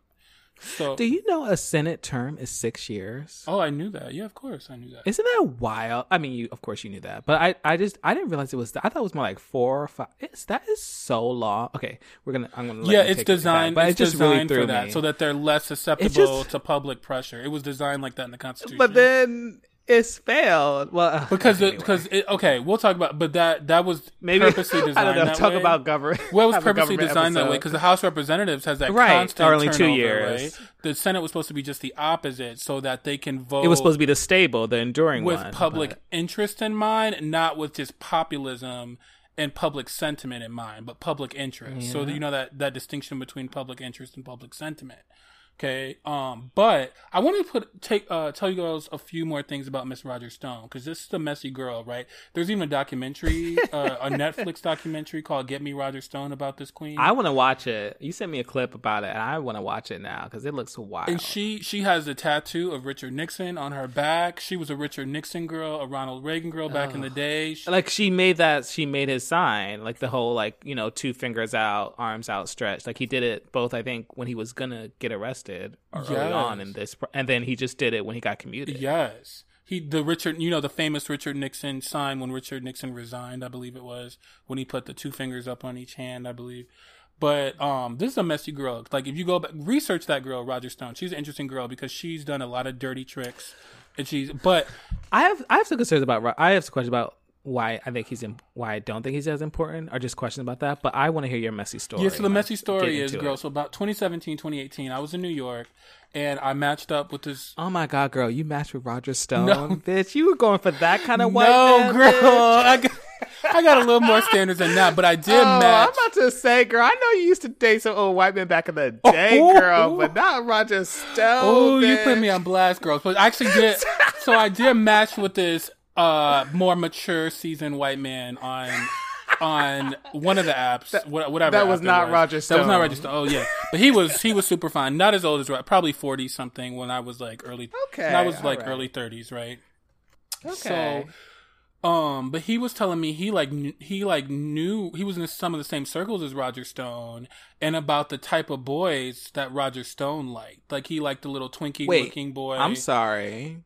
So, do you know a Senate term is six years? Oh, I knew that. Yeah, of course, I knew that. Isn't that wild? I mean, you of course you knew that, but I, I just I didn't realize it was. I thought it was more like four or five. It's that is so long. Okay, we're gonna. I'm gonna. yeah, it's designed. It but it's it just designed really for that, me. so that they're less susceptible just, to public pressure. It was designed like that in the Constitution. But then it's failed. Well, uh, because because okay, we'll talk about, but that that was maybe purposely designed. I don't know. talk way. about government. Well, it was purposely designed episode. that way because the House Representatives has that right. constant only two years. Right? The Senate was supposed to be just the opposite, so that they can vote. It was supposed to be the stable, the enduring one. with one, public but... interest in mind, not with just populism and public sentiment in mind, but public interest. Yeah. So you know that that distinction between public interest and public sentiment. Okay. Um, but I want to put take uh tell you girls a few more things about Miss Roger Stone because this is a messy girl, right? There's even a documentary, uh, a Netflix documentary called "Get Me Roger Stone" about this queen. I want to watch it. You sent me a clip about it, and I want to watch it now because it looks wild. And she she has a tattoo of Richard Nixon on her back. She was a Richard Nixon girl, a Ronald Reagan girl back oh. in the day. She, like she made that, she made his sign, like the whole like you know two fingers out, arms outstretched. Like he did it both. I think when he was gonna get arrested yes. early on in this, and then he just did it when he got commuted. Yes, he the Richard, you know, the famous Richard Nixon sign when Richard Nixon resigned, I believe it was when he put the two fingers up on each hand, I believe. But um, this is a messy girl. Like if you go back, research that girl, Roger Stone. She's an interesting girl because she's done a lot of dirty tricks, and she's. But I have I have some concerns about. I have some questions about why I think he's in, why I don't think he's as important are just questions about that. But I want to hear your messy story. Yeah, so the like, messy story is, girl. It. So about 2017, 2018, I was in New York and I matched up with this. Oh my god, girl, you matched with Roger Stone, no. bitch. You were going for that kind of white no, man, girl. I got, I got a little more standards than that, but I did oh, match. I'm about to say, girl, I know you used to date some old white men back in the oh. day, oh, girl, but not Roger Stone. Oh, you put me on blast, girl. But I actually did. so I did match with this uh more mature seasoned white man on on one of the apps, that, whatever. That was not was. Roger Stone. That was not Roger Stone. Oh yeah, but he was he was super fine. Not as old as Roger, probably forty something when I was like early. Okay, I was like right. early thirties, right? Okay. So Um, but he was telling me he like kn- he like knew he was in some of the same circles as Roger Stone, and about the type of boys that Roger Stone liked. Like he liked the little Twinkie Wait, looking boy. I'm sorry.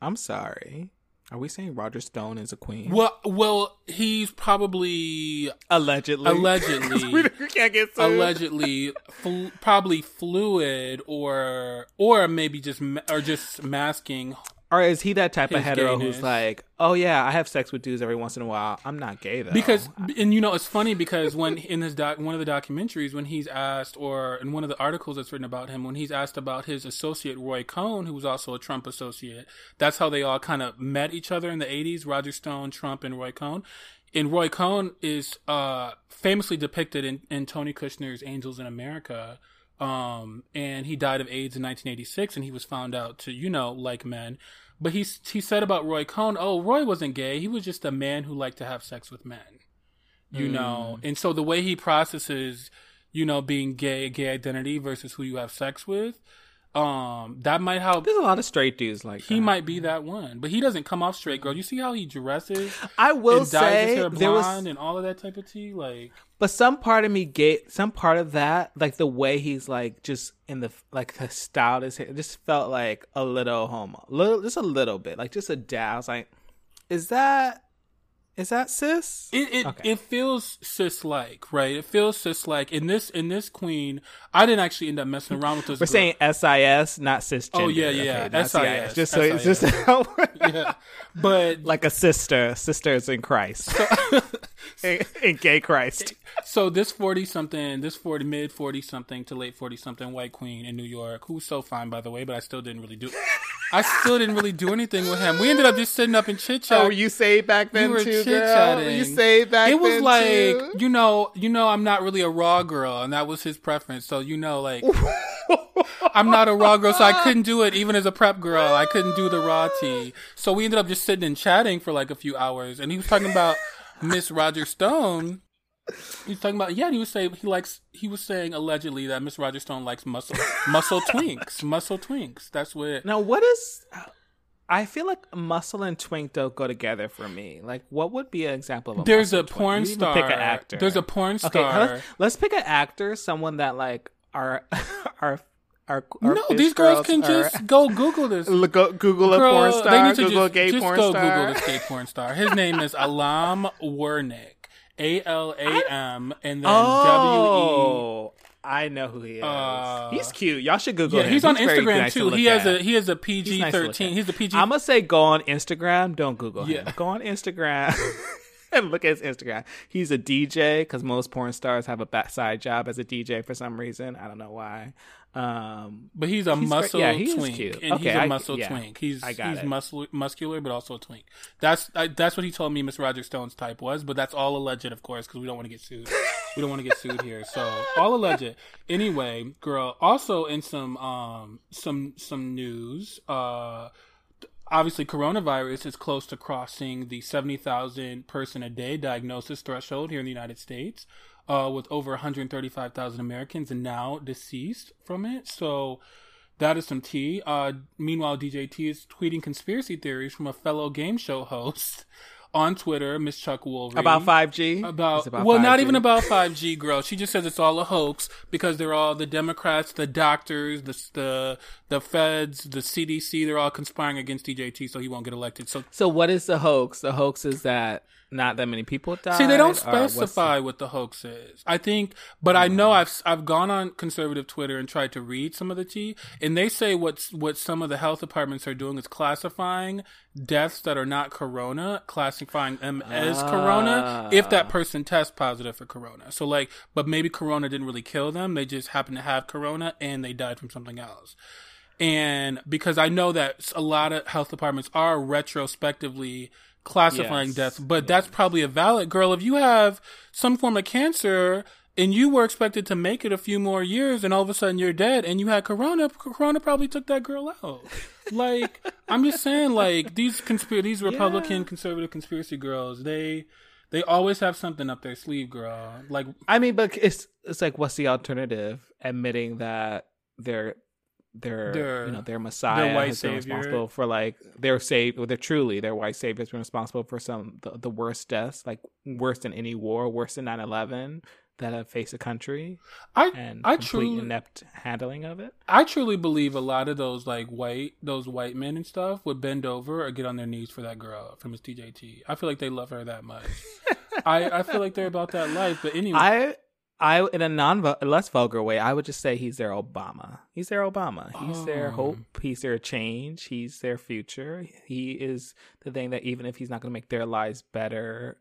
I'm sorry. Are we saying Roger Stone is a queen? Well, well, he's probably Allegedly. Allegedly. we can't get sued. allegedly fl- probably fluid or or maybe just ma- or just masking Or is he that type of His hetero gayness. who's like, oh yeah, I have sex with dudes every once in a while. I'm not gay though. because and you know it's funny because when in his doc one of the documentaries when he's asked or in one of the articles that's written about him when he's asked about his associate Roy Cohn who was also a Trump associate that's how they all kind of met each other in the 80s Roger Stone Trump and Roy Cohn and Roy Cohn is uh famously depicted in, in Tony Kushner's Angels in America um and he died of AIDS in 1986 and he was found out to you know like men but he he said about Roy Cohn, oh, Roy wasn't gay. He was just a man who liked to have sex with men. You hmm. know, and so the way he processes, you know, being gay, gay identity versus who you have sex with, um, that might help. there's a lot of straight dudes like He that. might be that one, but he doesn't come off straight, girl. You see how he dresses I will his say hair there was, blonde and all of that type of tea. Like, but some part of me get some part of that, like the way he's like just in the like the style of his hair, it just felt like a little homo, little just a little bit, like just a dab. I was like, is that is that cis? It it, Okay. it feels cis like, right? It feels cis like. In this in this queen, I didn't actually end up messing around with this. We're girl. saying SIS, not cisgender. Oh, yeah, yeah, okay, SIS, Just so it's just yeah, but like a sister, sisters in Christ, in, in gay Christ. so this forty something, this forty mid forty something to late forty something white queen in New York, who's so fine by the way, but I still didn't really do. I still didn't really do anything with him. We ended up just sitting up and chit chat. Oh, you saved back then we were too, girl. You saved back. Then? It was like too? you know, you know, I'm not really a raw girl, and that was his preference. So you know, like I'm not a raw girl, so I couldn't do it even as a prep girl. I couldn't do the raw tea. So we ended up just sitting and chatting for like a few hours, and he was talking about Miss Roger Stone. He was talking about yeah. and He was saying he likes. He was saying allegedly that Miss Roger Stone likes muscle muscle twinks, muscle twinks. That's what. It, Now, what is? I feel like muscle and twink don't go together for me. Like, what would be an example of a there's a porn star. Pick an actor. There's a porn star. Okay, let's, let's pick an actor, someone that like our our our. our no, these girls girls can are- just go Google this. Go, Google a Girl, porn star. they need to Google just, a gay just porn go star. Google this gay porn star. His name is Alam Wernick. A L A M and then W Oh, I know who he is. Uh, he's cute. Y'all should E. Google Yeah, him. he's on very Instagram nice too. look He has at. a he has a He's PG nice thirteen. He's a PG. I'm gonna say go on Instagram. Don't Google him. Go on Instagram and look at his Instagram. He's a DJ because most porn stars have a side job as a DJ for some reason. I don't know why. Um, but he's a he's great. muscle Yeah, he twink, cute. and Okay, he's a I- muscle yeah, twink. He's I got he's muscle, muscular, but also a twink. That's I, that's what he told me. Miss Roger Stone's type was, but that's all alleged, of course, because we don't want to get sued. we don't want to get sued here, so all alleged. Anyway, girl. Also in some um some some news. Uh, obviously coronavirus is close to crossing the 70,000 person a day diagnosis threshold here in the United States, uh, with over 135,000 Americans now deceased from it. So that is some tea. Uh, meanwhile, DJT is tweeting conspiracy theories from a fellow game show host on Twitter, Miss Chuck Woolery. about 5G. About, It's well, not 5G. even about 5G, girl. She just says it's all a hoax because they're all the Democrats, the doctors, the the the feds, the CDC. They're all conspiring against DJT so he won't get elected. So So what is the hoax? The hoax is that not that many people died. see, they don't uh, the- specify what the hoax is. I think, but I know mm. I've I've gone on conservative Twitter and tried to read some of the tea, and they say what's what some of the health departments are doing is classifying deaths that are not corona, classifying them as corona if that ah. person tests positive for corona. So like, but maybe corona didn't really kill them; they just happened to have corona and they died from something else. And because I know that a lot of health departments are retrospectively classifying Yes. deaths, but that's probably a valid girl. If you have some form of cancer and you were expected to make it a few more years and all of a sudden you're dead and you had corona, corona probably took that girl out. Like, I'm just saying, like, these conspiracy, these Republican Yeah. conservative conspiracy girls, they, they always have something up their sleeve, girl. Like, I mean, but it's it's like, what's the alternative? Admitting that they're their, Their- you know their messiah their white has been savior. responsible for like their save they're truly their white savior has been responsible for some the, the worst deaths like worse than any war worse than 9-11 that have faced a country I and I truly inept handling of it I truly believe a lot of those like white those white men and stuff would bend over or get on their knees for that girl from Miss DJT. I feel like they love her that much. I I feel like they're about that life. But anyway, I I in a non less vulgar way, I would just say he's their Obama. He's their Obama. He's their Oh. hope. He's their change. He's their future. He is the thing that even if he's not going to make their lives better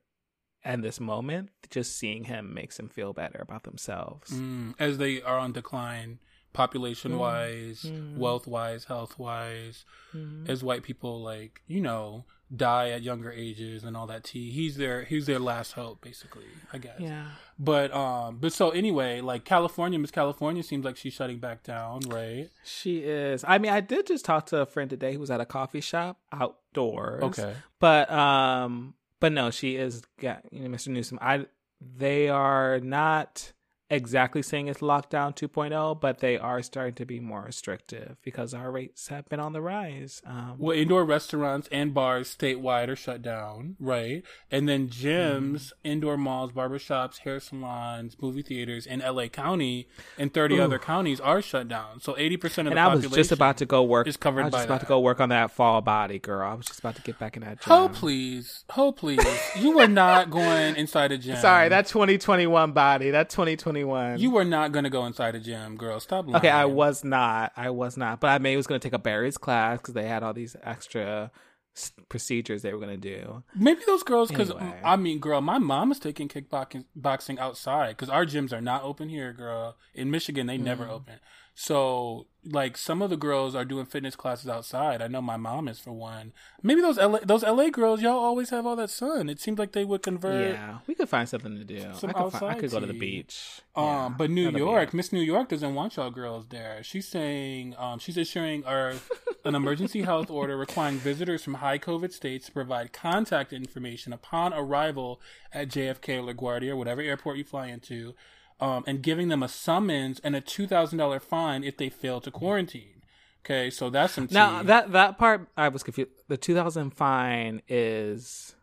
in this moment, just seeing him makes them feel better about themselves. mm, as they are on decline, population wise, Mm. wealth wise, health wise, Mhm. as white people like you know die at younger ages and all that tea. He's their he's their last hope, basically. I guess. Yeah. But um, but so anyway, like California, Miss California seems like she's shutting back down, right? She is. I mean, I did just talk to a friend today who was at a coffee shop outdoors. Okay. But um but no, she is yeah, you know, Mr. Newsom. I they are not exactly saying it's lockdown 2.0, but they are starting to be more restrictive because our rates have been on the rise. Um Well, indoor restaurants and bars statewide are shut down, right? And then gyms, indoor malls, barbershops, hair salons, movie theaters in LA County and 30 Ooh. other counties are shut down. So 80% of and the I was population just about to go work. is covered I was by just about to go work on that fall body, girl. I was just about to get back in that gym. Oh, please. Oh, please. you were not going inside a gym. Sorry, that 2021 body. That 2021. You were not going to go inside a gym, girl. Stop lying. Okay, I was not. I was not. But I maybe was going to take a Barry's class because they had all these extra s- procedures they were going to do. Maybe those girls, because Anyway. I mean, girl, my mom is taking kickboxing boxing outside because our gyms are not open here, girl. In Michigan, they never Mm. open. So, like, some of the girls are doing fitness classes outside. I know my mom is for one. Maybe those LA, those LA girls, y'all always have all that sun. It seems like they would convert. yeah, we could find something to do. Some I could, fi- I could go to the beach. Um, Yeah, but New York. Miss New York doesn't want y'all girls there. She's saying, um, she's issuing our, an emergency health order requiring visitors from high COVID states to provide contact information upon arrival at JFK or LaGuardia or whatever airport you fly into, um, and giving them a summons and a two thousand dollar fine if they fail to quarantine. Okay, so that's some tea. Now that that part I was confused. The 2000 fine is.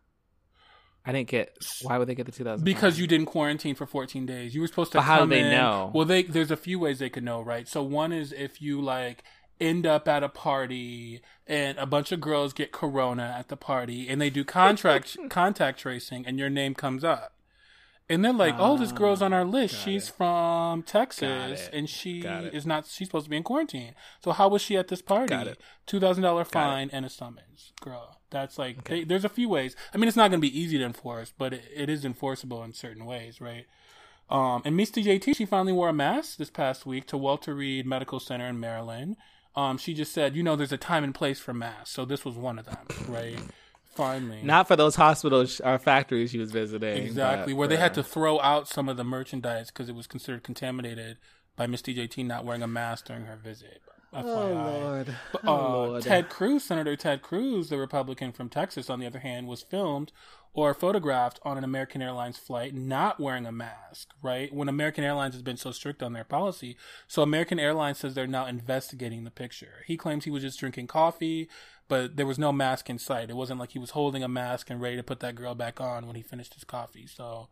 I didn't get. Why would they get the 2000? because you didn't quarantine for 14 days. You were supposed to But how do they in- know? Well, they there's a few ways they could know, right? So one is if you like end up at a party and a bunch of girls get corona at the party and they do contract contact tracing and your name comes up. And they're like, "Oh, this girl's on our list. got She's it. from Texas and she is not she's supposed to be in quarantine. So how was she at this party? Got it. $2,000 fine and a summons. Girl, that's like they, there's a few ways. I mean, it's not going to be easy to enforce, but it, it is enforceable in certain ways, right? Um, and Miss JT, she finally wore a mask this past week to Walter Reed Medical Center in Maryland. Um, she just said, you know, there's a time and place for masks, so this was one of them, right? Finally, not for those hospitals or factories she was visiting. exactly where they had to throw out some of the merchandise because it was considered contaminated by Miss DJT not wearing a mask during her visit. Oh Lord. But, oh uh, Lord. Ted Cruz, Senator Ted Cruz, the Republican from Texas, on the other hand, was filmed or photographed on an American Airlines flight not wearing a mask, right? When American Airlines has been so strict on their policy. So American Airlines says they're now investigating the picture. He claims he was just drinking coffee, but there was no mask in sight. It wasn't like he was holding a mask and ready to put that girl back on when he finished his coffee. So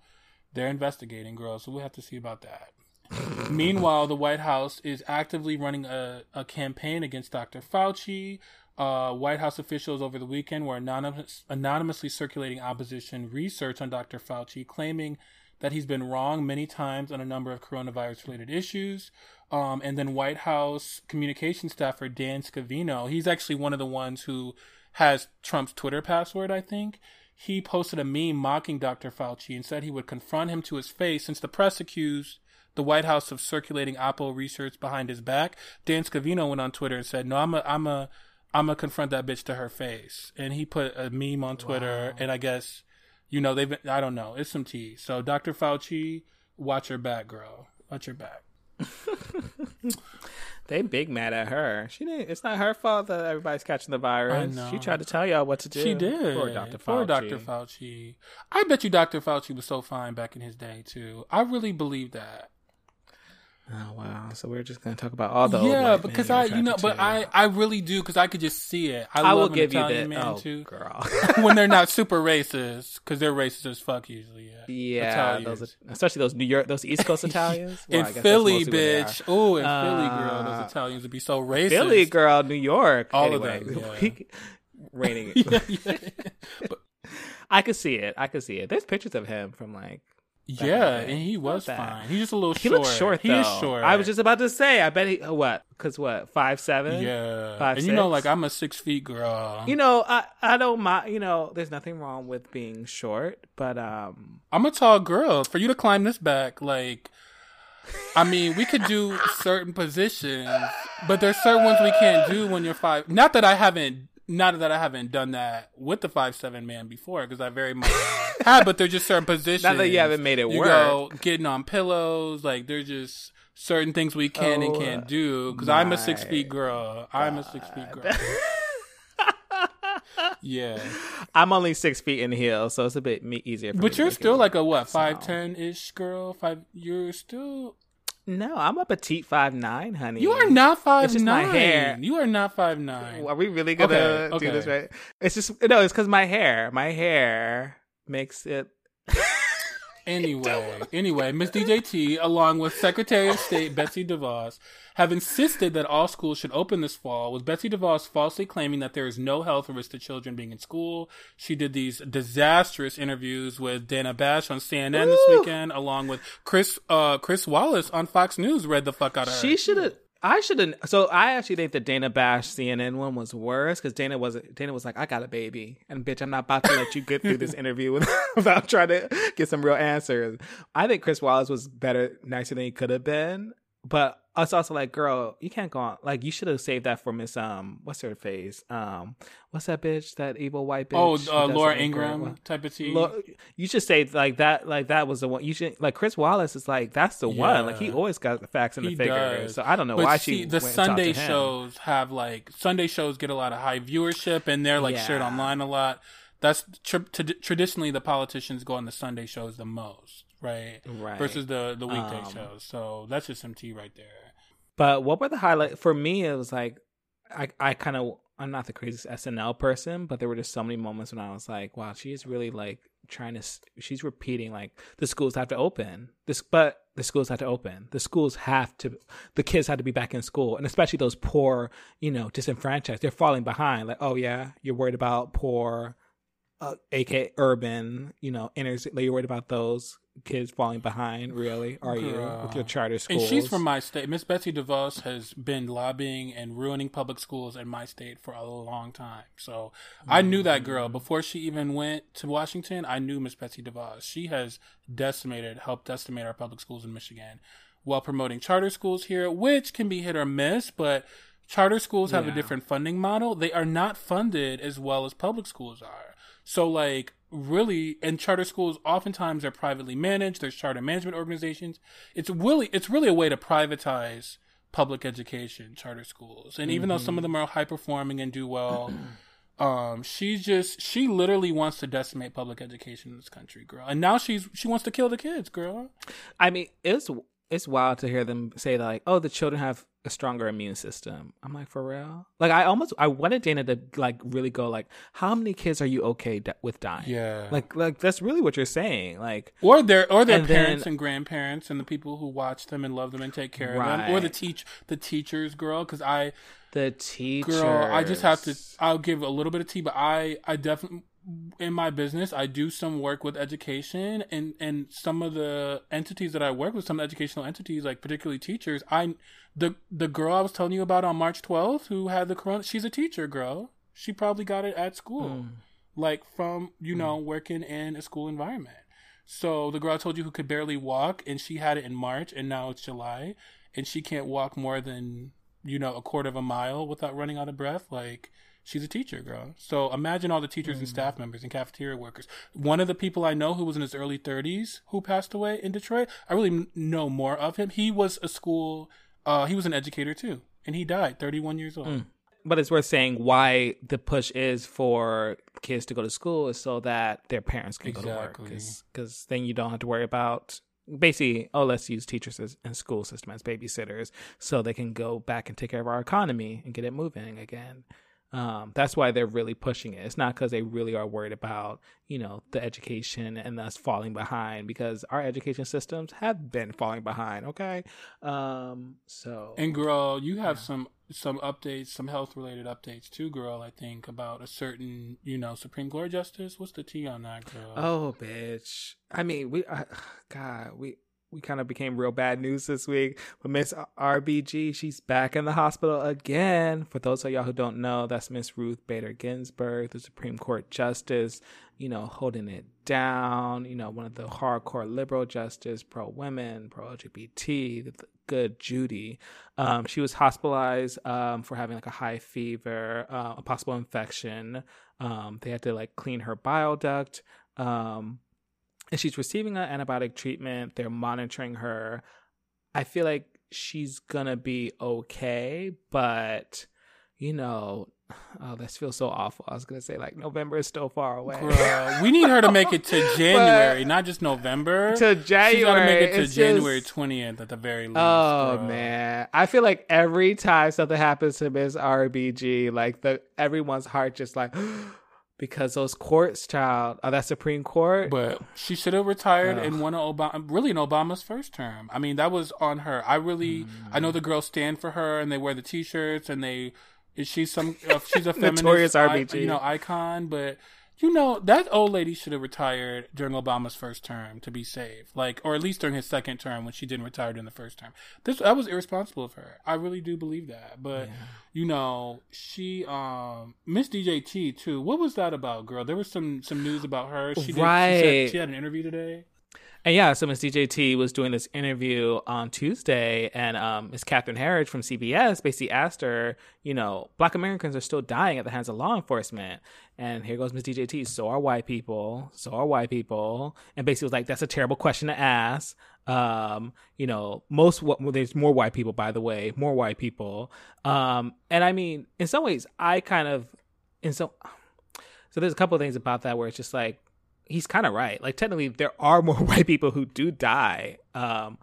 they're investigating, girl. So we'll have to see about that. Meanwhile, the White House is actively running a, a campaign against Dr. Fauci. Uh, White House officials over the weekend were anonymous, anonymously circulating opposition research on Dr. Fauci, claiming that he's been wrong many times on a number of coronavirus related issues. Um, and then White House communication staffer Dan Scavino, he's actually one of the ones who has Trump's Twitter password, I think. He posted a meme mocking Dr. Fauci and said he would confront him to his face since the press accused the White House of circulating Oppo research behind his back. Dan Scavino went on Twitter and said, "No, I'm a, I'm a, I'm gonna confront that bitch to her face." And he put a meme on Twitter, and I guess, you know, they've, been, I don't know, it's some tea. So Dr. Fauci, watch your back, girl, watch your back. They big mad at her. She didn't. It's not her fault that everybody's catching the virus. know. She tried to tell y'all what to do. She did. Poor Dr. Fauci. Poor Dr. Fauci. I bet you Dr. Fauci was so fine back in his day too. I really believe that. Oh wow! So we're just gonna talk about all the yeah, because I, you're know, but I, I really do because I could just see it. I. I love will give you Italian man oh too. girl. when they're not super racist, because they're racist as fuck usually. Yeah, yeah, those especially those New York, those East Coast Italians. Well, in Philly, mostly where they are. bitch. Oh, in Philly, girl, Uh, those Italians would be so racist. Philly girl, New York. All of anyway, them, yeah. raining. yeah, yeah. I could see it. I could see it. There's pictures of him from like Yeah, and he was fine. He's just a little he short. looks short He though. is short. I was just about to say. I bet he uh, what? Cause what? Five seven. yeah, Five, and you know, like I'm a six feet girl. You know, I I don't mind. You know, there's nothing wrong with being short, but um, I'm a tall girl. For you to climb this back, like, I mean, we could do certain positions, but there's certain ones we can't do when you're five. Not that I haven't, not that I haven't done that with the five seven man before, because I very much have. But there's just certain positions. not that you haven't made it you work. go getting on pillows. Like, there's just certain things we can and Oh, can't do. Because I'm a six feet girl. I'm a six feet girl. yeah, I'm only six feet in heels, so it's a bit me- easier. For but you're still like a what five ten ish girl. Five. You're still. No. I'm a petite five nine, honey. You are not five It's just my nine. hair. You are not five nine. Are we really gonna Okay, do this right? It's just no. It's because my hair. My hair makes it. Anyway, anyway, Miss DJT, along with Secretary of State Betsy DeVos, have insisted that all schools should open this fall, with Betsy DeVos falsely claiming that there is no health risk to children being in school. She did these disastrous interviews with Dana Bash on CNN this weekend, along with Chris uh, Chris Wallace on Fox News. Read the fuck out of her. She should have. I should have. So I actually think the Dana Bash CNN one was worse because Dana was Dana was like, "I got a baby, and bitch, I'm not about to let you get through this interview without trying to get some real answers." I think Chris Wallace was better, nicer than he could have been, but it's also like, girl, you can't go on. Like, you should have saved that for Miss um, what's her face? Um, what's that bitch? That evil white bitch? oh, uh, Laura Ingraham type of tea. Lo- you should say like that like that was the one you should like Chris Wallace is like that's the one like he always got the facts and the figures so I don't know But why see, she the Sunday shows have like Sunday shows get a lot of high viewership and they're like shared online a lot. That's tr- t- traditionally the politicians go on the Sunday shows the most, right? right Versus the the weekday Um, shows. So that's just some tea right there. but what were the highlight for me it was like I I kind of I'm not the craziest SNL person but there were just so many moments when I was like wow she's really like trying to she's repeating like the schools have to open this but the schools have to open the schools have to the kids have to be back in school and especially those poor you know disenfranchised they're falling behind like oh yeah you're worried about poor uh, ak urban you know inner like, you're worried about those kids falling behind really are you with your charter schools And she's from my state. Miss Betsy DeVos has been lobbying and ruining public schools in my state for a long time. So I knew that girl mm. before she even went to Washington. I knew Miss Betsy DeVos. She has decimated, helped decimate our public schools in Michigan while promoting charter schools here, which can be hit or miss, but charter schools have a different funding model. They are not funded as well as public schools are. So like really and charter schools oftentimes are privately managed. There's charter management organizations. It's really it's really a way to privatize public education, charter schools. And even though some of them are high performing and do well, um, she's just she literally wants to decimate public education in this country, girl. And now she's she wants to kill the kids, girl. I mean, it's it's wild to hear them say like, "Oh, the children have a stronger immune system." I'm like, for real? Like, I almost I wanted Dana to like really go like, "How many kids are you okay with dying?" Yeah. Like, like that's really what you're saying. Like, or their or their And parents then- and grandparents and the people who watch them and love them and take care of them, or the teach the teachers, girl. Because I the teachers. girl i just have to i'll give a little bit of tea but i i definitely in my business i do some work with education and and some of the entities that i work with some educational entities like particularly teachers i the the girl i was telling you about on march 12th who had the corona she's a teacher girl. She probably got it at school. Mm. like from you know working in a school environment. So the girl i told you who could barely walk and she had it in march and now it's july and she can't walk more than you know a quarter of a mile without running out of breath like she's a teacher girl. So imagine all the teachers and staff members and cafeteria workers. One of the people i know who was in his early 30s who passed away in detroit i really know more of him. He was a school uh, he was an educator too and he died 31 years old But it's worth saying why the push is for kids to go to school is so that their parents can go to work. Because then you don't have to worry about basically, oh, let's use teachers as, and school system as babysitters so they can go back and take care of our economy and get it moving again. Um, that's why they're really pushing it. It's not because they really are worried about, you know, the education and us falling behind because our education systems have been falling behind. Okay. Um, so. And girl, you have yeah. some, some updates, some health related updates too, girl, I think about a certain, you know, Supreme Court justice. What's the tea on that, girl? Oh, bitch. I mean, we, uh, God, we, we kind of became real bad news this week. But Miss RBG, she's back in the hospital again. For those of y'all who don't know, that's Miss Ruth Bader Ginsburg, the Supreme Court Justice, you know, holding it down, you know, one of the hardcore liberal justice, pro women, pro LGBT, good Judy. Um, she was hospitalized um, for having like a high fever, uh, a possible infection. Um, they had to like clean her bile duct. Um, and she's receiving an antibiotic treatment. They're monitoring her. I feel like she's gonna be okay, but you know, oh, this feels so awful. I was gonna say like November is still far away. Girl, we need her to make it to January, not just November. To January, she's gotta make it to January twentieth at the very least. Oh girl. man, I feel like every time something happens to Miss RBG, like the everyone's heart just like because those courts, child, uh, that Supreme Court. But she should have retired in one of Obama, really in Obama's first term. I mean, that was on her. I really, mm. I know the girls stand for her and they wear the T-shirts and they. Is she some? Uh, she's a feminist, Notorious RBG, you know, icon. But you know, that old lady should have retired during Obama's first term to be safe, like, or at least during his second term when she didn't retire during the first term. This that was irresponsible of her. I really do believe that. But yeah. you know, she, um, Miss DJT too. What was that about, girl? There was some some news about her. She did, right. She, said, she had an interview today. And yeah, so Miss DJT was doing this interview on Tuesday, and um, Miss Catherine Herridge from CBS basically asked her, you know, Black Americans are still dying at the hands of law enforcement. And here goes Miss DJT. So are white people. So are white people. And basically was like, that's a terrible question to ask. Um, you know, most well, there's more white people, by the way, more white people. Um, and I mean, in some ways, I kind of, in some, so there's a couple of things about that where it's just like he's kind of right. Like technically, there are more white people who do die. Um,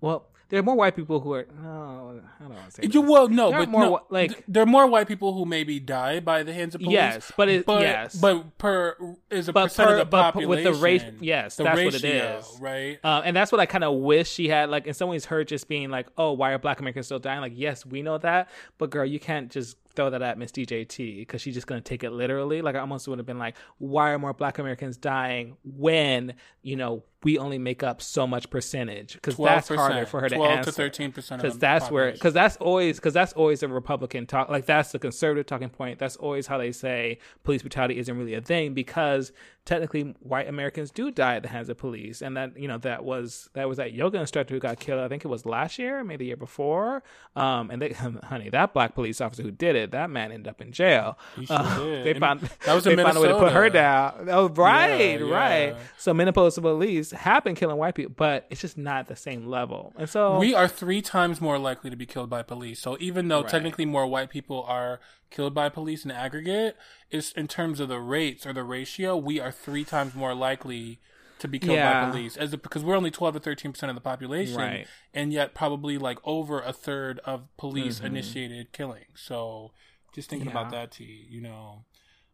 well, there are more white people who are no, I don't want to say. You, well, no, there but more no, like th- there are more white people who maybe die by the hands of police. Yes, but it, but, yes, but per is a but percent per, of the population with the race. Yes, the that's ratio, what it is, right? Uh, and that's what I kind of wish she had. Like in some ways, her just being like, "Oh, why are Black Americans still dying?" Like, yes, we know that, but girl, you can't just throw that at Miss DJT because she's just going to take it literally. Like I almost would have been like, why are more Black Americans dying when you know we only make up so much percentage? Because that's harder for her to answer. Twelve to thirteen percent. Because that's population. where because that's always because that's always a Republican talk. Like that's the conservative talking point. That's always how they say police brutality isn't really a thing because technically white Americans do die at the hands of police, and that you know that was that was that yoga instructor who got killed. I think it was last year, maybe the year before. Um, and they, honey, that black police officer who did it, that man ended up in jail. Uh, they and found that was they found a way to put her down. Oh, right, yeah, yeah. right. So Minneapolis police have been killing white people, but it's just not the same level. And so we are three times more likely to be killed by police. So even though Right. technically more white people are killed by police in aggregate, is in terms of the rates or the ratio, we are three times more likely to be killed Yeah. by police as a, because we're only 12 to 13 percent of the population Right. and yet probably like over a third of Mm-hmm. police initiated killings so just thinking about that t you know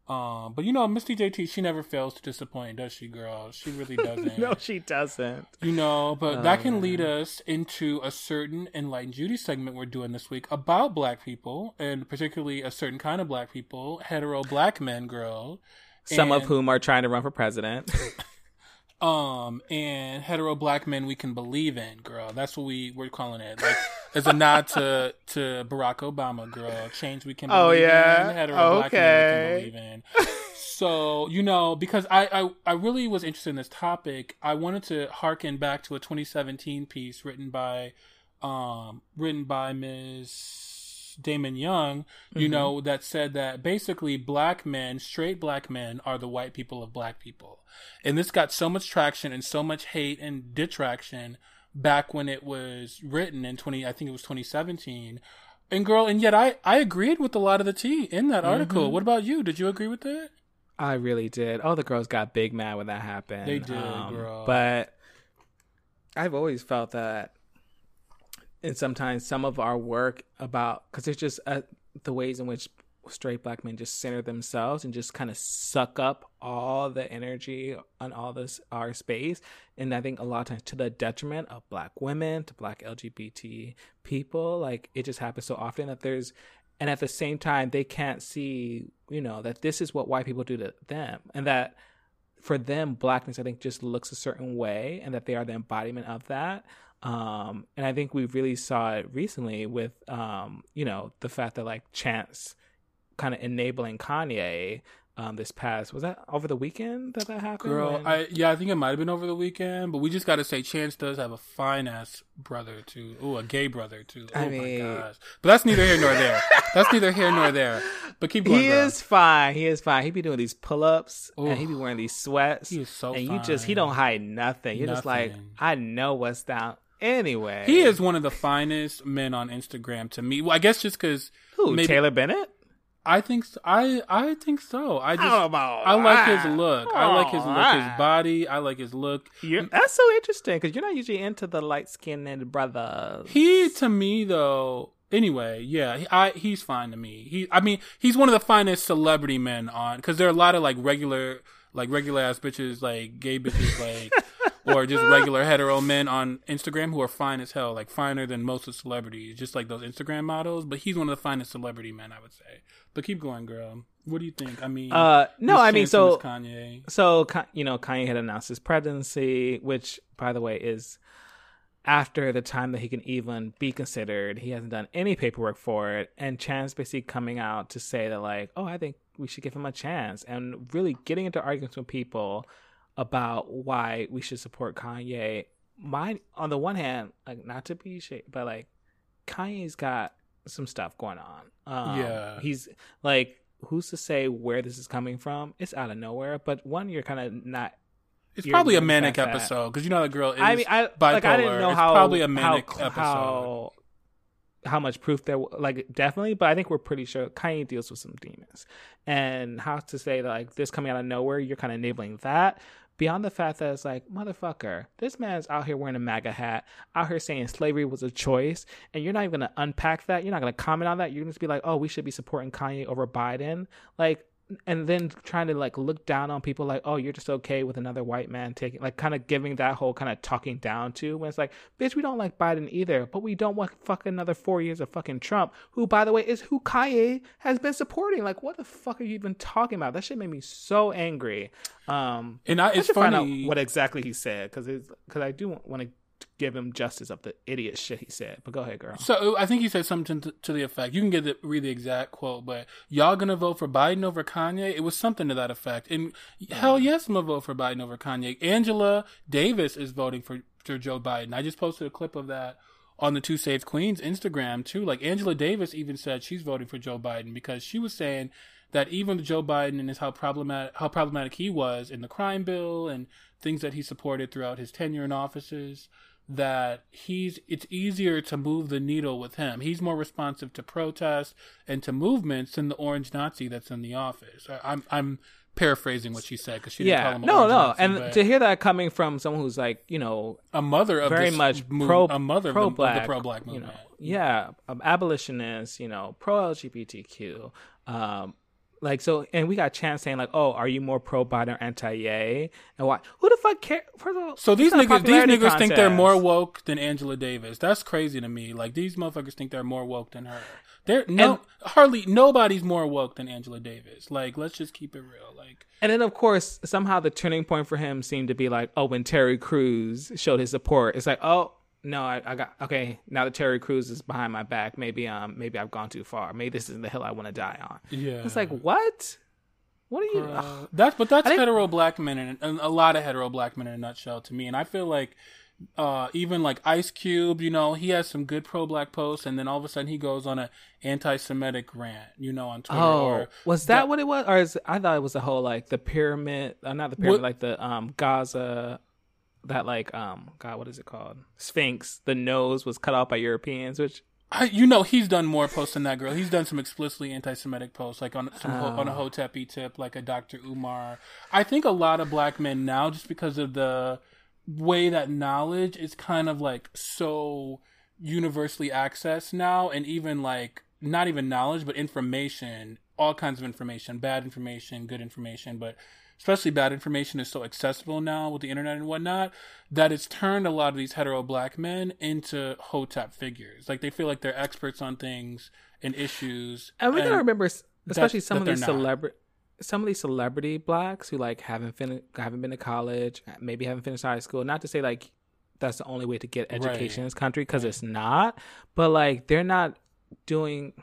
um but you know miss djt she never fails to disappoint does she girl she really doesn't no, she doesn't. you know, but that Oh, can lead us into a certain Enlightened Judy segment we're doing this week about black people, and particularly a certain kind of black people, hetero black men, girl. Some of whom are trying to run for president. Um, and hetero black men we can believe in, girl. That's what we, we're calling it. Like, as a nod to, to Barack Obama, girl. Change we can Oh, yeah? in, hetero black men we can believe in. so you know because I, I i really was interested in this topic i wanted to harken back to a 2017 piece written by um written by ms damon young you Mhm. know that said that basically black men straight black men are the white people of black people and this got so much traction and so much hate and detraction back when it was written in 20 i think it was 2017 and girl and yet i i agreed with a lot of the tea in that article Mhm. what about you did you agree with it I really did. All the girls got big mad when that happened. They did, Um, girl. But I've always felt that, and sometimes some of our work about because it's just uh, the ways in which straight black men just center themselves and just kind of suck up all the energy on all this our space. And i think a lot of times to the detriment of black women to black lgbt people like it just happens so often that there's and at the same time they can't see you know that this is what white people do to them. And that for them blackness i think just looks a certain way and that they are the embodiment of that um, and i think we really saw it recently with um, you know the fact that like chance kind of enabling Kanye um, this past was that over the weekend that that happened? Girl, When- I yeah, I think it might have been over the weekend, but we just got to say, Chance does have a fine ass brother too. Oh, a gay brother too. Oh I my mean- gosh! But that's neither here nor there. That's neither here nor there. But keep going. he girl. is fine. He is fine. He be doing these pull ups and he be wearing these sweats. He is so and you just he don't hide nothing. You're just like I know what's down anyway. He is one of the finest men on Instagram to me. Well, I guess just because who maybe- Taylor Bennett. I think so. I I think so. I just Oh, about I like his look. I like his look. His body. I like his look. You're, that's so interesting because you're not usually into the light skinned brothers. He to me though. Anyway, yeah, I he's fine to me. He, I mean, he's one of the finest celebrity men on because there are a lot of like regular, like regular ass bitches, like gay bitches, like or just regular hetero men on Instagram who are fine as hell, like finer than most of the celebrities, just like those Instagram models. But he's one of the finest celebrity men, I would say. But keep going, girl. What do you think? I mean, Uh, no, I mean so Kanye. so you know Kanye had announced his presidency, which by the way is after the time that he can even be considered. He hasn't done any paperwork for it, and Chance basically coming out to say that like, oh, I think we should give him a chance, and really getting into arguments with people about why we should support Kanye. My on the one hand, like not to be but like Kanye's got some stuff going on. Um, Yeah. he's like, who's to say where this is coming from? It's out of nowhere. But one, you're kind of not. It's probably a manic episode because you know the girl is. I mean, I like I didn't bipolar. know It's how probably a manic how, episode. how how much proof there like definitely but i think we're pretty sure kanye deals with some demons and how to say that like this coming out of nowhere you're kind of enabling that beyond the fact that it's like motherfucker this man's out here wearing a maga hat out here saying slavery was a choice and you're not even gonna unpack that you're not gonna comment on that. You're gonna just be like oh we should be supporting kanye over biden. Like and then trying to like look down on people like oh you're just okay with another white man taking like kind of giving that whole kind of talking down to when it's like bitch we don't like biden either but we don't want fuck another four years of fucking trump who by the way is who kanye has been supporting. Like what the fuck are you even talking about? That shit made me so angry. Um And I, I it's should find out what exactly he said because because I do want to give him justice of the idiot shit he said. But go ahead, girl. So I think he said something to, to the effect. You can get the, read the exact quote, but y'all gonna vote for Biden over Kanye? It was something to that effect. And hell yes, I'm gonna vote for Biden over Kanye. Angela Davis is voting for, for Joe Biden. I just posted a clip of that on the Two Saved Queens Instagram too. Like Angela Davis even said she's voting for Joe Biden because she was saying that even Joe Biden and his how problematic how problematic he was in the crime bill and things that he supported throughout his tenure in offices that he's it's easier to move the needle with him. He's more responsive to protests and to movements than the orange Nazi that's in the office. I, I'm I'm paraphrasing what she said because she didn't call Yeah, him no, no, Nazi, and to hear that coming from someone who's like, you know, a mother of very much move- pro, a mother pro of the, of black, the pro black you know, yeah, abolitionist, you know, pro LGBTQ, um, like so, and we got Chance saying like, oh, are you more pro Biden or anti Yay? And why? Who the fuck care? First of all, So these niggas, these niggas think they're more woke than Angela Davis. That's crazy to me. Like these motherfuckers think they're more woke than her. They're no hardly nobody's more woke than Angela Davis. Like let's just keep it real. Like And then, of course, somehow the turning point for him seemed to be like, oh, when Terry Crews showed his support, it's like, oh, no, I, I got okay. Now that Terry Crews is behind my back, maybe um, maybe I've gone too far. Maybe this isn't the hill I want to die on. yeah, It's like, what? What are you? Uh, that's but that's hetero black men and a lot of hetero black men in a nutshell to me. And I feel like uh, even like Ice Cube, you know, he has some good pro black posts, and then all of a sudden he goes on a anti Semitic rant, you know, on Twitter. oh, or was that what it was? Or is I thought it was the whole like the pyramid, uh, not the pyramid, What- like the um Gaza. That like um God, what is it called? Sphinx. The nose was cut off by Europeans, which I, you know, he's done more posts than that girl. He's done some explicitly anti-Semitic posts, like on some Oh. on a Hotepi tip, like a Dr. Umar. I think a lot of black men now, just because of the way that knowledge is kind of like so universally accessed now and even like not even knowledge but information all kinds of information bad information good information but especially bad information is so accessible now with the internet and whatnot that it's turned a lot of these hetero black men into hotep figures. Like they feel like they're experts on things and issues and we gotta remember especially some of these celebrity some of these celebrity blacks who like haven't fin- haven't been to college maybe haven't finished high school. Not to say like that's the only way to get education in this country because it's not but like they're not doing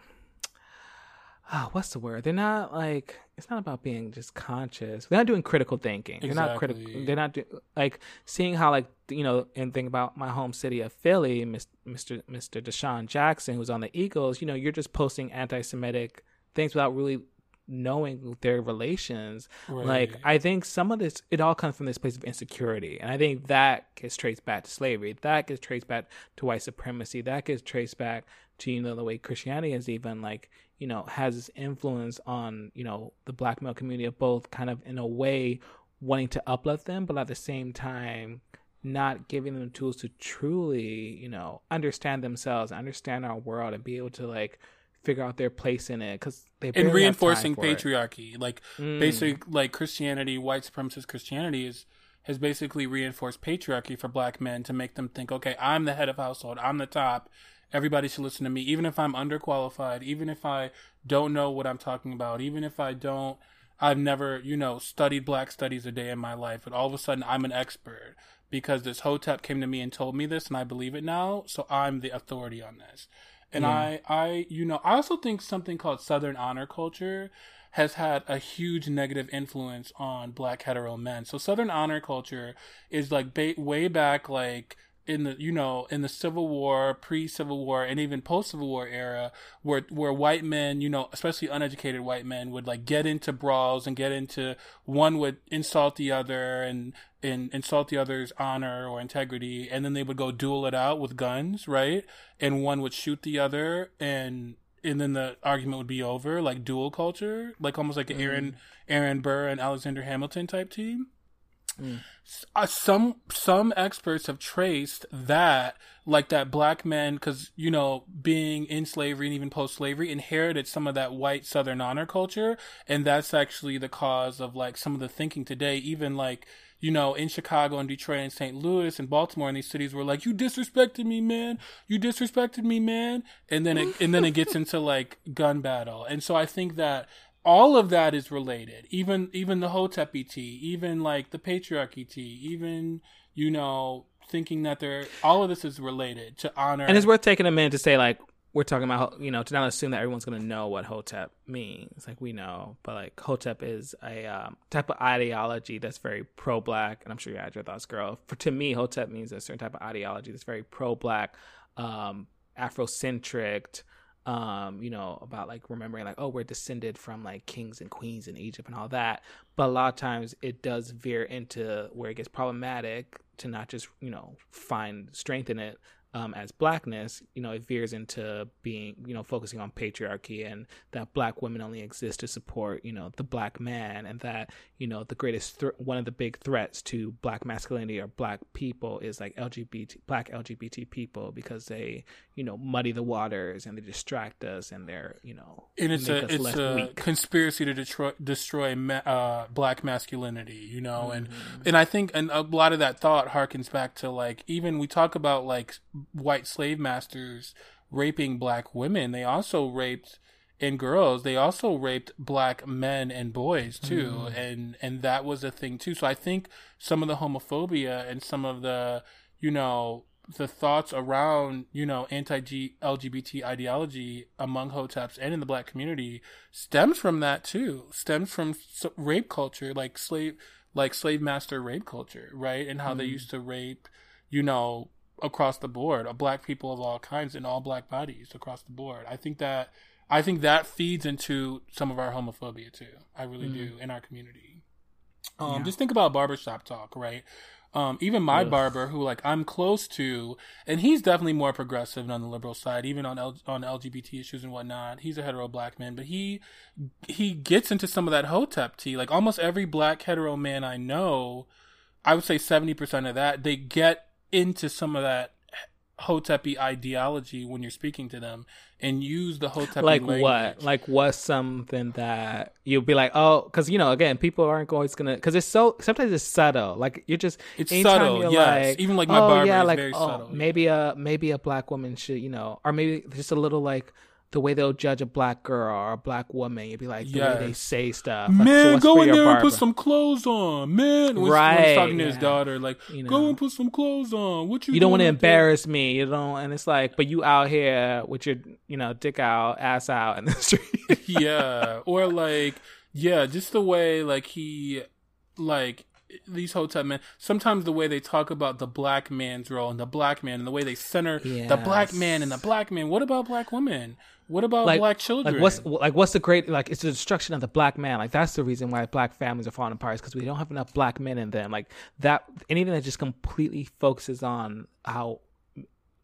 ah, what's the word? They're not like it's not about being just conscious. They're not doing critical thinking. They're not critical they're not do- like seeing how like you know and think about my home city of philly mr mr desean jackson who's on the eagles you know you're just posting anti-semitic things without really knowing their relations. Like i think some of this it all comes from this place of insecurity. And i think that gets traced back to slavery. That gets traced back to white supremacy. That gets traced back to you know the way christianity is even like you know has this influence on you know the black male community of both kind of in a way wanting to uplift them but at the same time not giving them tools to truly you know understand themselves understand our world and be able to like figure out their place in it because they and reinforcing for it. patriarchy like Mm. basic like christianity white supremacist christianity is has basically reinforced patriarchy for black men to make them think okay i'm the head of household i'm the top everybody should listen to me. Even if i'm underqualified even if i don't know what i'm talking about even if i don't i've never you know studied black studies a day in my life but all of a sudden i'm an expert because this hotep came to me and told me this and i believe it now so i'm the authority on this. And I, I, you know, I also think something called Southern honor culture has had a huge negative influence on black hetero men. So Southern honor culture is like ba- way back, like in the, you know, in the Civil War, pre-Civil War, and even post-Civil War era, where where white men, you know, especially uneducated white men, would like get into brawls and get into one would insult the other and and insult the other's honor or integrity, and then they would go duel it out with guns, right? And one would shoot the other, and and then the argument would be over, like duel culture, like almost like an mm-hmm. Aaron Aaron Burr and Alexander Hamilton type team. S- Uh, some some experts have traced that like that black men because you know being in slavery and even post slavery inherited some of that white southern honor culture and that's actually the cause of like some of the thinking today. Even like you know in chicago and detroit and st louis and baltimore and these cities were like you disrespected me man. You disrespected me man. And then it and then it gets into like gun battle. And so i think that all of that is related. Even even the Hotep ET, even like the patriarchy T, even you know thinking that they're all of this is related to honor. And it's worth taking a minute to say, like, we're talking about, you know, to not assume that everyone's going to know what Hotep means. Like, we know, but like, Hotep is a um, type of ideology that's very pro black. And I'm sure you had your thoughts, girl. For To me, Hotep means a certain type of ideology that's very pro black, um, Afrocentric, um, you know, about like remembering, like, oh, we're descended from like kings and queens in Egypt and all that. But a lot of times it does veer into where it gets problematic to not just, you know, find strength in it um, as blackness, you know, it veers into being, you know, focusing on patriarchy and that black women only exist to support, you know, the black man, and that, you know, the greatest, thr one of the big threats to black masculinity or black people is like LGBT, black LGBT people because they, you know, muddy the waters and they distract us and they're, you know, and it's a it's a weak. conspiracy to destroy destroy ma- uh, black masculinity, you know, and Mm-hmm. and I think and a lot of that thought harkens back to like even we talk about like white slave masters raping black women, they also raped and girls they also raped black men and boys too. Mm-hmm. and and that was a thing too. So i think some of the homophobia and some of the you know the thoughts around you know anti lgbt ideology among hoteps and in the black community stems from that too. Stems from s- rape culture like slave like slave master rape culture right? And how they used to rape you know across the board of black people of all kinds in all black bodies across the board. I think that i think that feeds into some of our homophobia too. I really do in our community. Um Yeah. just think about barbershop talk right? Um even my Ugh. barber who like i'm close to and he's definitely more progressive on the liberal side even on L- on lgbt issues and whatnot. He's a hetero black man but he he gets into some of that hotep tea. Like almost every black hetero man i know I would say seventy percent of that they get into some of that Hotepi ideology when you're speaking to them and use the Hotepi language. like language. what? Like what's something that you'll be like, oh, because you know, again, people aren't always gonna because it's so sometimes it's subtle. Like you're just It's subtle, yes. Like, Even like my oh, barber yeah, is like, very oh, subtle. Maybe a maybe a black woman should you know, or maybe just a little like. The way they'll judge a black girl or a black woman, you'd be like the way they say stuff. Like, Man, go in there and put some clothes on, man. When, when Right, he's talking to his daughter, like, You know, go and put some clothes on. What you? you don't want to there? embarrass me, you don't, and it's like, but you out here with your, you know, dick out, ass out in the street. yeah, or like, yeah, just the way like he, like these hotep men. Sometimes the way they talk about the black man's role and the black man, and the way they center the black man and the black man. What about black women? What about like black children? Like what's like what's the great like it's the destruction of the black man. Like that's the reason why black families are falling apart is because we don't have enough black men in them. Like that anything that just completely focuses on how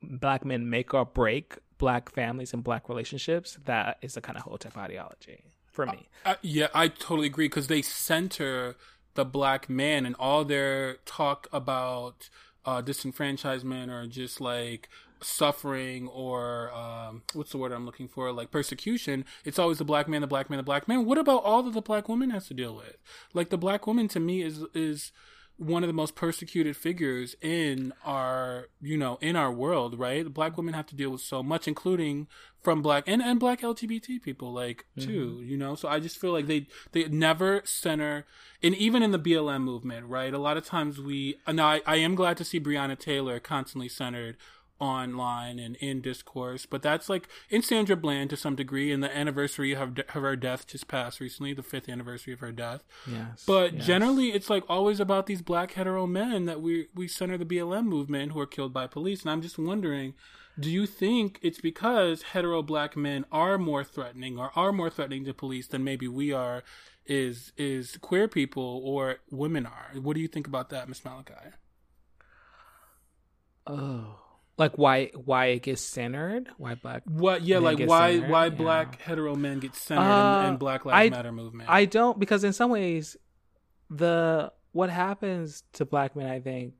black men make or break black families and black relationships. That is the kind of Hotep ideology for me. Uh, yeah, I totally agree because they center the black man and all their talk about uh, disenfranchisement or just like suffering or um, what's the word I'm looking for, like persecution. It's always the black man, the black man, the black man. What about all that the black woman has to deal with? Like the black woman to me is is one of the most persecuted figures in our you know in our world right black women have to deal with so much including from black and, and black lgbt people like too you know so i just feel like they they never center and even in the blm movement right a lot of times we and i, I am glad to see breonna taylor constantly centered online and in discourse but that's like in sandra bland to some degree and the anniversary of, of her death just passed recently the fifth anniversary of her death Yes, but yes. generally, it's like always about these black hetero men that we we center the BLM movement who are killed by police. And I'm just wondering, do you think it's because hetero black men are more threatening or are more threatening to police than maybe we are? Is is queer people or women are? What do you think about that, Miss Malachi? oh, like why why it gets centered? Why black? What? Yeah, like why centered? why Yeah. black hetero men get centered Uh, in, in Black Lives I- Matter movement? I don't because in some ways, the what happens to black men, I think,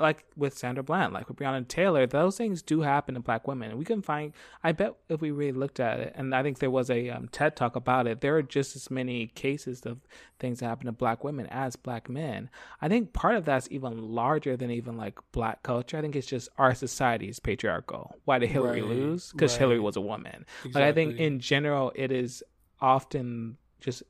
like with Sandra Bland, like with Breonna Taylor, those things do happen to black women. We can find. I bet if we really looked at it, and I think there was a um, TED talk about it. There are just as many cases of things that happen to black women as black men. I think part of that's even larger than even like black culture. I think it's just our society is patriarchal. Why did Hillary Right, lose? Because right. Hillary was a woman. Like I think in general, it is often just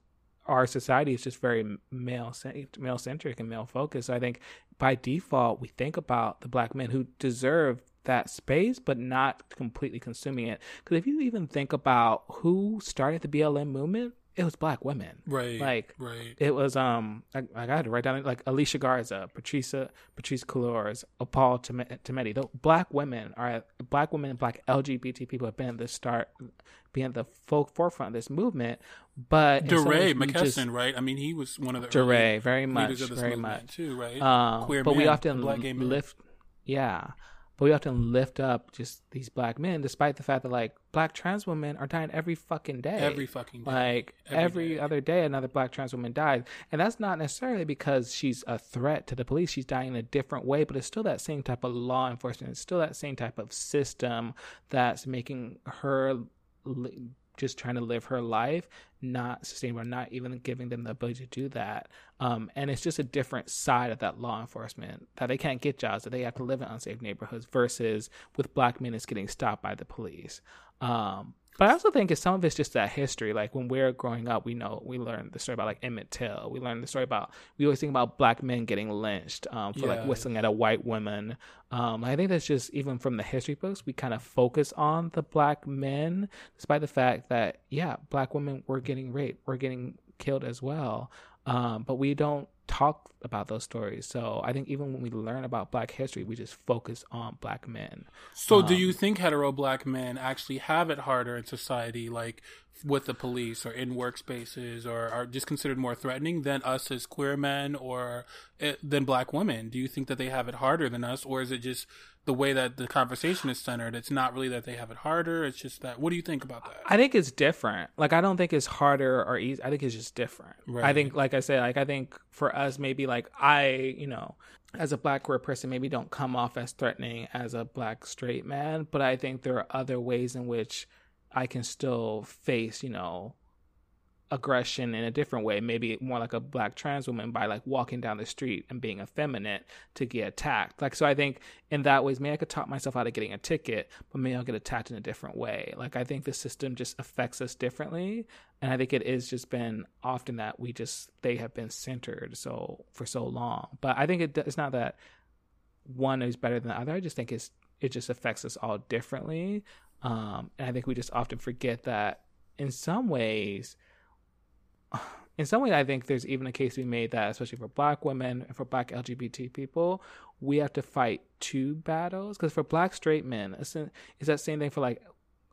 our society is just very male male centric and male focused. So I think by default we think about the black men who deserve that space, but not completely consuming it. Because if you even think about who started the BLM movement, it was black women. right, Like right. it was um I, I got to write down like Alicia Garza, Patricia Patrisse Cullors, Opal Tometi. The black women are black women and black LGBT people have been at the start, being at the fo- forefront of this movement. But DeRay McKesson, just- right? I mean, he was one of the DeRay, very much, leaders of this very much. too, right? Um, Queer but we often black gay men. lift, yeah, but we often lift up just these black men, despite the fact that like black trans women are dying every fucking day, every fucking day. like Every every, day. other day another black trans woman dies and that's not necessarily because she's a threat to the police she's dying in a different way but it's still that same type of law enforcement it's still that same type of system that's making her just trying to live her life not sustainable not even giving them the ability to do that. Um, and it's just a different side of that law enforcement that they can't get jobs that they have to live in unsafe neighborhoods versus with black men it's getting stopped by the police. Um, but I also think it's some of it's just that history. Like when we're growing up, we know we learned the story about like Emmett Till. We learned the story about we always think about black men getting lynched um, for Yeah. like whistling at a white woman. Um, I think that's just even from the history books, we kind of focus on the black men, despite the fact that yeah, black women were getting raped, were getting killed as well. Um, but we don't talk about those stories. So I think even when we learn about black history, we just focus on black men. So, do Um, you think hetero black men actually have it harder in society? Like, with the police or in workspaces or are just considered more threatening than us as queer men or uh, than black women? Do you think that they have it harder than us, or is it just the way that the conversation is centered? It's not really that they have it harder. It's just that. What do you think about that? I think it's different. Like I don't think it's harder or easy. I think it's just different. Right. I think, like I said, like I think for us, maybe like I, you know, as a black queer person, maybe don't come off as threatening as a black straight man, but I think there are other ways in which I can still face, you know, aggression in a different way, maybe more like a black trans woman by like walking down the street and being effeminate to get attacked. Like so I think in that ways maybe I could talk myself out of getting a ticket, but maybe I'll get attacked in a different way. Like I think the system just affects us differently. And I think it is just been often that we just they have been centered so for so long. But I think it, it's not that one is better than the other. I just think it's it just affects us all differently. Um, and I think we just often forget that in some ways, in some way, I think there's even a case to be made that, especially for black women and for black LGBT people, we have to fight two battles. Because for black straight men, it's, it's that same thing for like,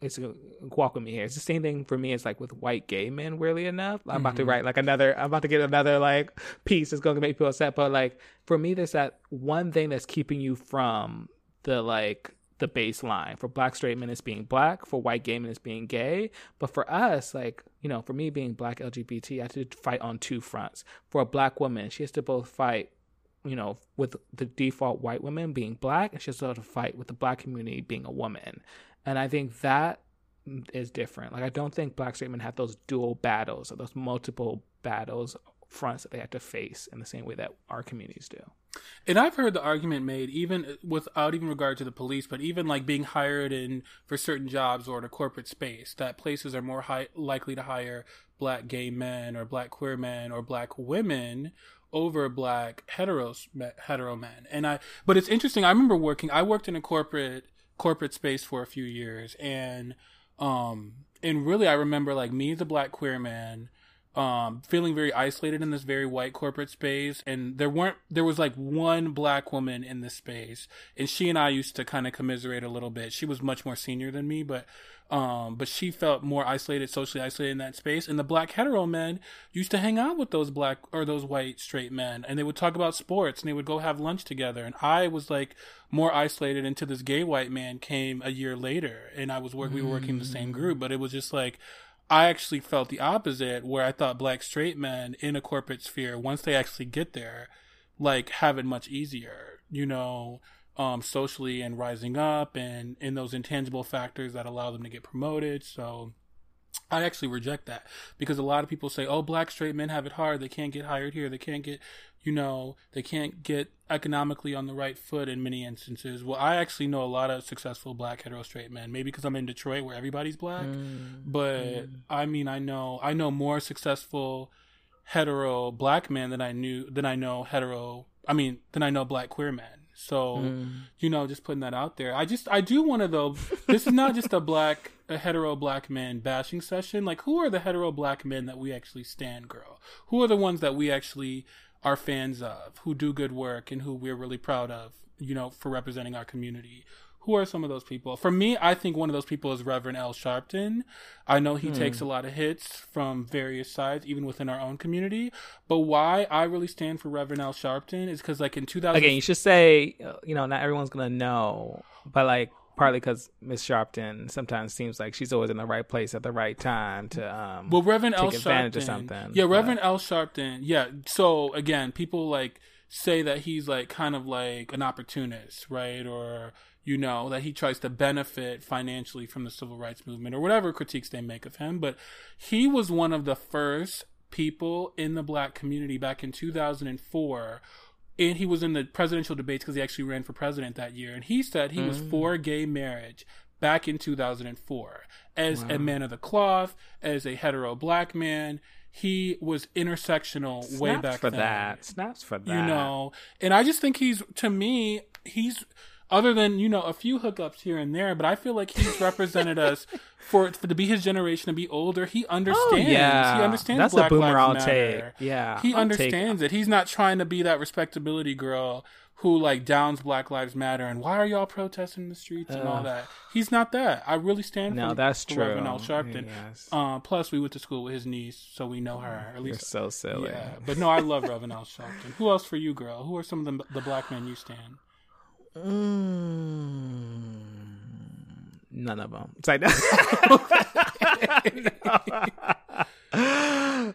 it's walk with me here. It's the same thing for me as like with white gay men, weirdly enough. I'm mm-hmm. about to mm-hmm. write like another, I'm about to get another like piece that's going to make people upset. But like for me, there's that one thing that's keeping you from the like the baseline. For black straight men, it's being black. For white gay men, it's being gay. But for us, like, you know, for me being black LGBT, I have to fight on two fronts. For a black woman, she has to both fight, you know, with the default white woman being black, and she has to fight with the black community being a woman. And I think that is different. Like, I don't think black straight men have those dual battles or those multiple battles fronts that they have to face in the same way that our communities do. And I've heard the argument made, even without even regard to the police, but even like being hired in for certain jobs or in a corporate space, that places are more high, likely to hire black gay men or black queer men or black women over black hetero hetero men. And I, but it's interesting. I remember working. I worked in a corporate corporate space for a few years, and um, and really, I remember like me a black queer man um, feeling very isolated in this very white corporate space. And there weren't, there was like one black woman in this space. And she and I used to kind of commiserate a little bit. She was much more senior than me, but, um, but she felt more isolated, socially isolated in that space. And the black hetero men used to hang out with those black or those white straight men and they would talk about sports and they would go have lunch together. And I was like more isolated until this gay white man came a year later and I was work, we were working the same group, but it was just like, I actually felt the opposite, where I thought black straight men in a corporate sphere, once they actually get there, like have it much easier, you know, um, socially and rising up and in those intangible factors that allow them to get promoted. So I actually reject that because a lot of people say, oh, black straight men have it hard. They can't get hired here. They can't get, you know, they can't get economically on the right foot in many instances. Well, I actually know a lot of successful black hetero straight men, maybe because I'm in Detroit where everybody's black. Mm. But mm. I mean, I know, I know more successful hetero black men than I knew, than I know hetero, I mean, than I know black queer men. So, mm. you know, just putting that out there. I just, I do want to though. this is not just a black, a hetero black man bashing session. Like, who are the hetero black men that we actually stand, girl? Who are the ones that we actually are fans of, who do good work, and who we're really proud of? You know, for representing our community who are some of those people? For me, I think one of those people is Reverend Al Sharpton. I know he hmm. takes a lot of hits from various sides, even within our own community. But why I really stand for Reverend Al Sharpton is because, like in 2000, again, you should say, uh, you know, not everyone's gonna know, but like partly because Miss Sharpton sometimes seems like she's always in the right place at the right time to um well Reverend take Al advantage Sharpton, of something. Yeah, Reverend Al Sharpton. Yeah. So again, people like say that he's like kind of like an opportunist, right? Or you know, that he tries to benefit financially from the civil rights movement or whatever critiques they make of him. But he was one of the first people in the black community back in 2004 and he was in the presidential debates because he actually ran for president that year and he said he mm. was for gay marriage back in 2004 as wow. a man of the cloth as a hetero black man he was intersectional Snaps way back for then. that snaps for that you know and i just think he's to me he's other than you know a few hookups here and there. But I feel like he's represented us for, for to be his generation to be older. He understands. Oh, yeah. He understands. That's Black a boomer Lives I'll Matter. take. Yeah, He I'll understands it. He's not trying to be that respectability girl who like downs Black Lives Matter and why are y'all protesting in the streets and all that. He's not that. I really stand No, for that's for true. Reverend Al Sharpton. Yes. Uh, plus, we went to school with his niece, so we know her. At You're least, so silly. yeah. But no, I love Reverend Al Sharpton. Who else for you, girl? Who are some of the, the black men you stand? Mm, none of them. It's like, uh,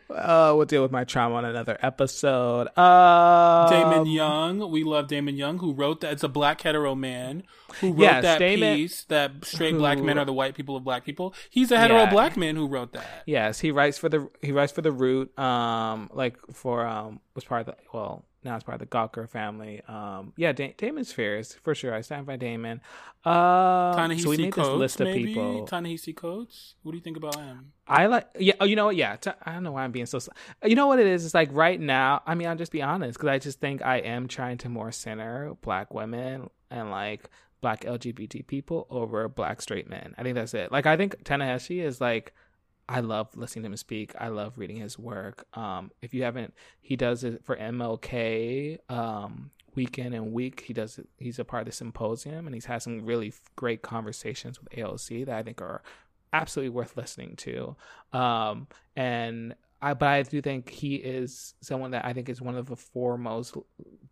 we'll deal with my trauma on another episode. Uh, Damon Young. We love Damon Young, who wrote that. It's a black hetero man who wrote Yes, that Damon- piece that straight who- black men are the white people of black people. He's a hetero Yeah. black man who wrote that. Yes, he writes for the he writes for the Root. Um, like for um was part of the well now it's part of the Gawker family. Um, yeah, da- Damon's fierce for sure. I stand by Damon. Uh, Ta-Nehisi so we made this list of maybe? people. Ta-Nehisi Coates. What do you think about him? I like, yeah. Oh, you know what? Yeah. I don't know why I'm being so. You know what it is? It's like right now. I mean, I'll just be honest because I just think I am trying to more center black women and like black LGBT people over black straight men. I think that's it. Like, I think Ta-Nehisi is like. I love listening to him speak. I love reading his work. Um, if you haven't, he does it for MLK. Um, week in and week, he does. He's a part of the symposium, and he's had some really great conversations with ALC that I think are absolutely worth listening to. Um, and I, but I do think he is someone that I think is one of the foremost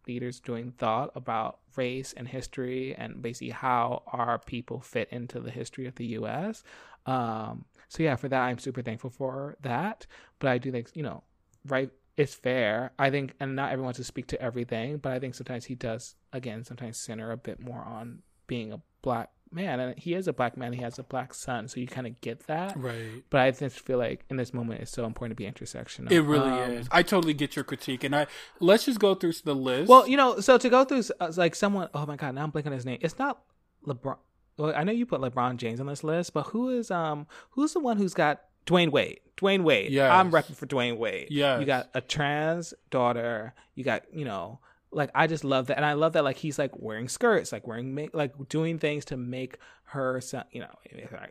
leaders doing thought about race and history and basically how our people fit into the history of the U.S. Um, so yeah, for that I'm super thankful for that. But I do think you know, right? It's fair. I think, and not everyone wants to speak to everything, but I think sometimes he does again sometimes center a bit more on being a black man, and he is a black man. He has a black son, so you kind of get that. Right. But I just feel like in this moment, it's so important to be intersectional. It really Um, is. I totally get your critique, and I let's just go through the list. Well, you know, so to go through uh, like someone. Oh my god, now I'm blanking his name. It's not LeBron. Well, I know you put LeBron James on this list, but who is um who's the one who's got Dwyane Wade? Dwyane Wade. Yeah, I'm repping for Dwyane Wade. Yeah, You got a trans daughter. You got you know. Like I just love that, and I love that. Like he's like wearing skirts, like wearing make, like doing things to make her, son, you know,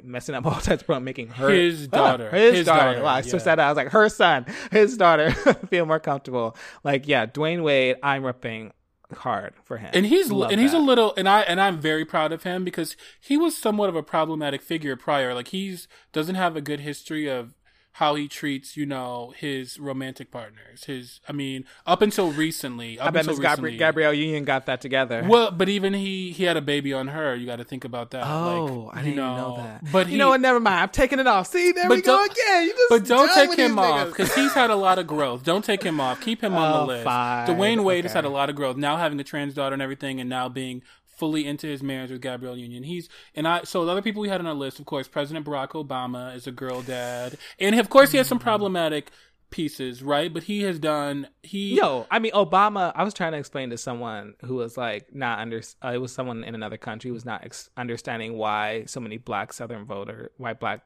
messing up all types, but making her His daughter. his, His daughter. daughter, Wow, I switched yeah. that out. I was like her son, his daughter, feel more comfortable. Like yeah, Dwyane Wade, I'm repping hard for him, and he's Love and he's a little and I and I'm very proud of him because he was somewhat of a problematic figure prior. Like he's doesn't have a good history of how he treats, you know, his romantic partners. His, I mean, up until recently, up I bet until Miss Gabri- recently, Gabrielle Union got that together. Well, but even he he had a baby on her. You got to think about that. Oh, like, I didn't you even know that. But he, you know what? Never mind. I'm taking it off. See, there But we go again. You just But don't take him off because he's had a lot of growth. Don't take him off. Keep him on Oh, the list. fine. Dwyane Wade has had a lot of growth. Now having a trans daughter and everything, and now being fully into his marriage with Gabrielle Union. He's and I. So the other people we had on our list, of course, President Barack Obama is a girl dad, and of course he has some problematic pieces, right? But he has done. He Yo, I mean, Obama. I was trying to explain to someone who was like not under. Uh, it was someone in another country who was not ex- understanding why so many Black Southern voter, why Black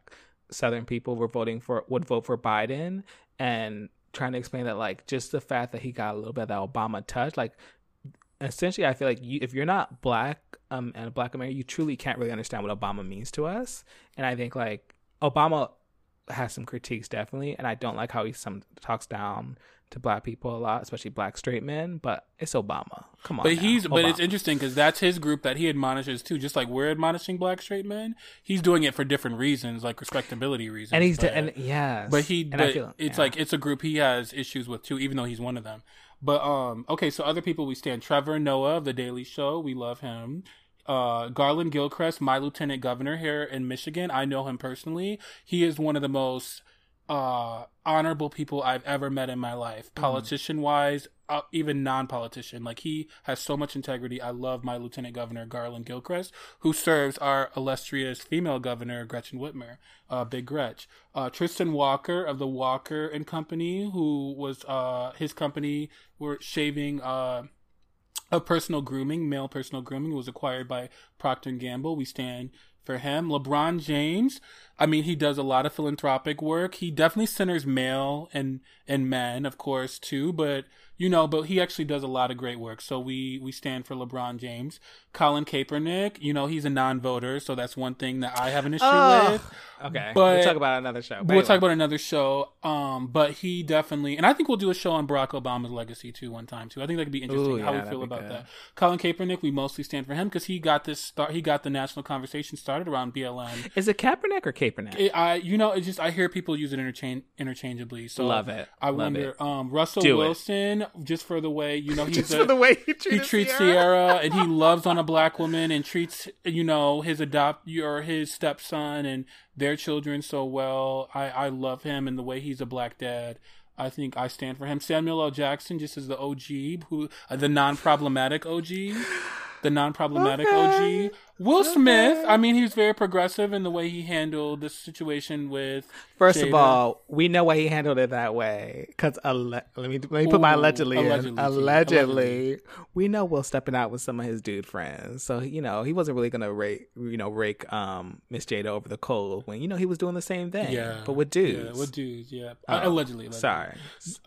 Southern people were voting for would vote for Biden, and trying to explain that like just the fact that he got a little bit of that Obama touch, like essentially, I feel like you, if you're not Black um and a Black American, you truly can't really understand what Obama means to us. And I think like Obama has some critiques definitely, and I don't like how he some talks down to black people a lot, especially black straight men. But it's Obama. Come on, But now. he's but it's interesting because that's his group that he admonishes too. Just like we're admonishing black straight men, he's doing it for different reasons, like respectability reasons. and he's but, and yes, but he and but feel- it's yeah. like it's a group he has issues with too, even though he's one of them. But um, okay, so other people we stand Trevor Noah of the Daily Show, we love him. Uh, Garland Gilchrist, my lieutenant governor here in Michigan, I know him personally. He is one of the most uh honorable people I've ever met in my life, politician wise, uh, even non politician. Like he has so much integrity. I love my Lieutenant Governor Garland Gilchrist, who serves our illustrious female governor Gretchen Whitmer, uh, Big Gretch. Uh, Tristan Walker of the Walker and Company, who was uh his company were shaving uh of personal grooming, male personal grooming, was acquired by Procter and Gamble. We stand for him. LeBron James, I mean, he does a lot of philanthropic work. He definitely centers male and and men, of course, too. But you know, but he actually does a lot of great work. So we we stand for LeBron James. Colin Kaepernick, you know, he's a non-voter, so that's one thing that I have an issue Oh, with. Okay, But- we'll talk about another show. But We'll anyway. talk about another show. Um, but he definitely, and I think we'll do a show on Barack Obama's legacy too, one time too. I think that could be interesting. Ooh, how yeah, we feel about good. that. Colin Kaepernick, we mostly stand for him because he got this start. He got the national conversation started around BLM. Is it Kaepernick or Kaepernick? It, I, you know, it's just I hear people use it interchange interchangeably. So Love it. I Love wonder, it. um, Russell Do it. Wilson, just for the way you know he's Just a, for the way he he treats Ciara. Ciara and he loves on a black woman and treats you know his adopt or his stepson and their children so well. I I love him and the way he's a black dad. I think I stand for him. Samuel L. Jackson just as the OG, who uh, the non-problematic OG, the non-problematic Okay. OG. Will Smith, I mean, he's very progressive in the way he handled the situation with. First of all, we know why he handled it that way. Because let me let me put my Ooh, allegedly in. allegedly. Allegedly, we know Will stepping out with some of his dude friends. So you know he wasn't really gonna rake you know rake um Miss Jada over the coals when you know he was doing the same thing. yeah, but with dudes. yeah, with dudes, yeah, Oh, Uh, allegedly, allegedly. Sorry,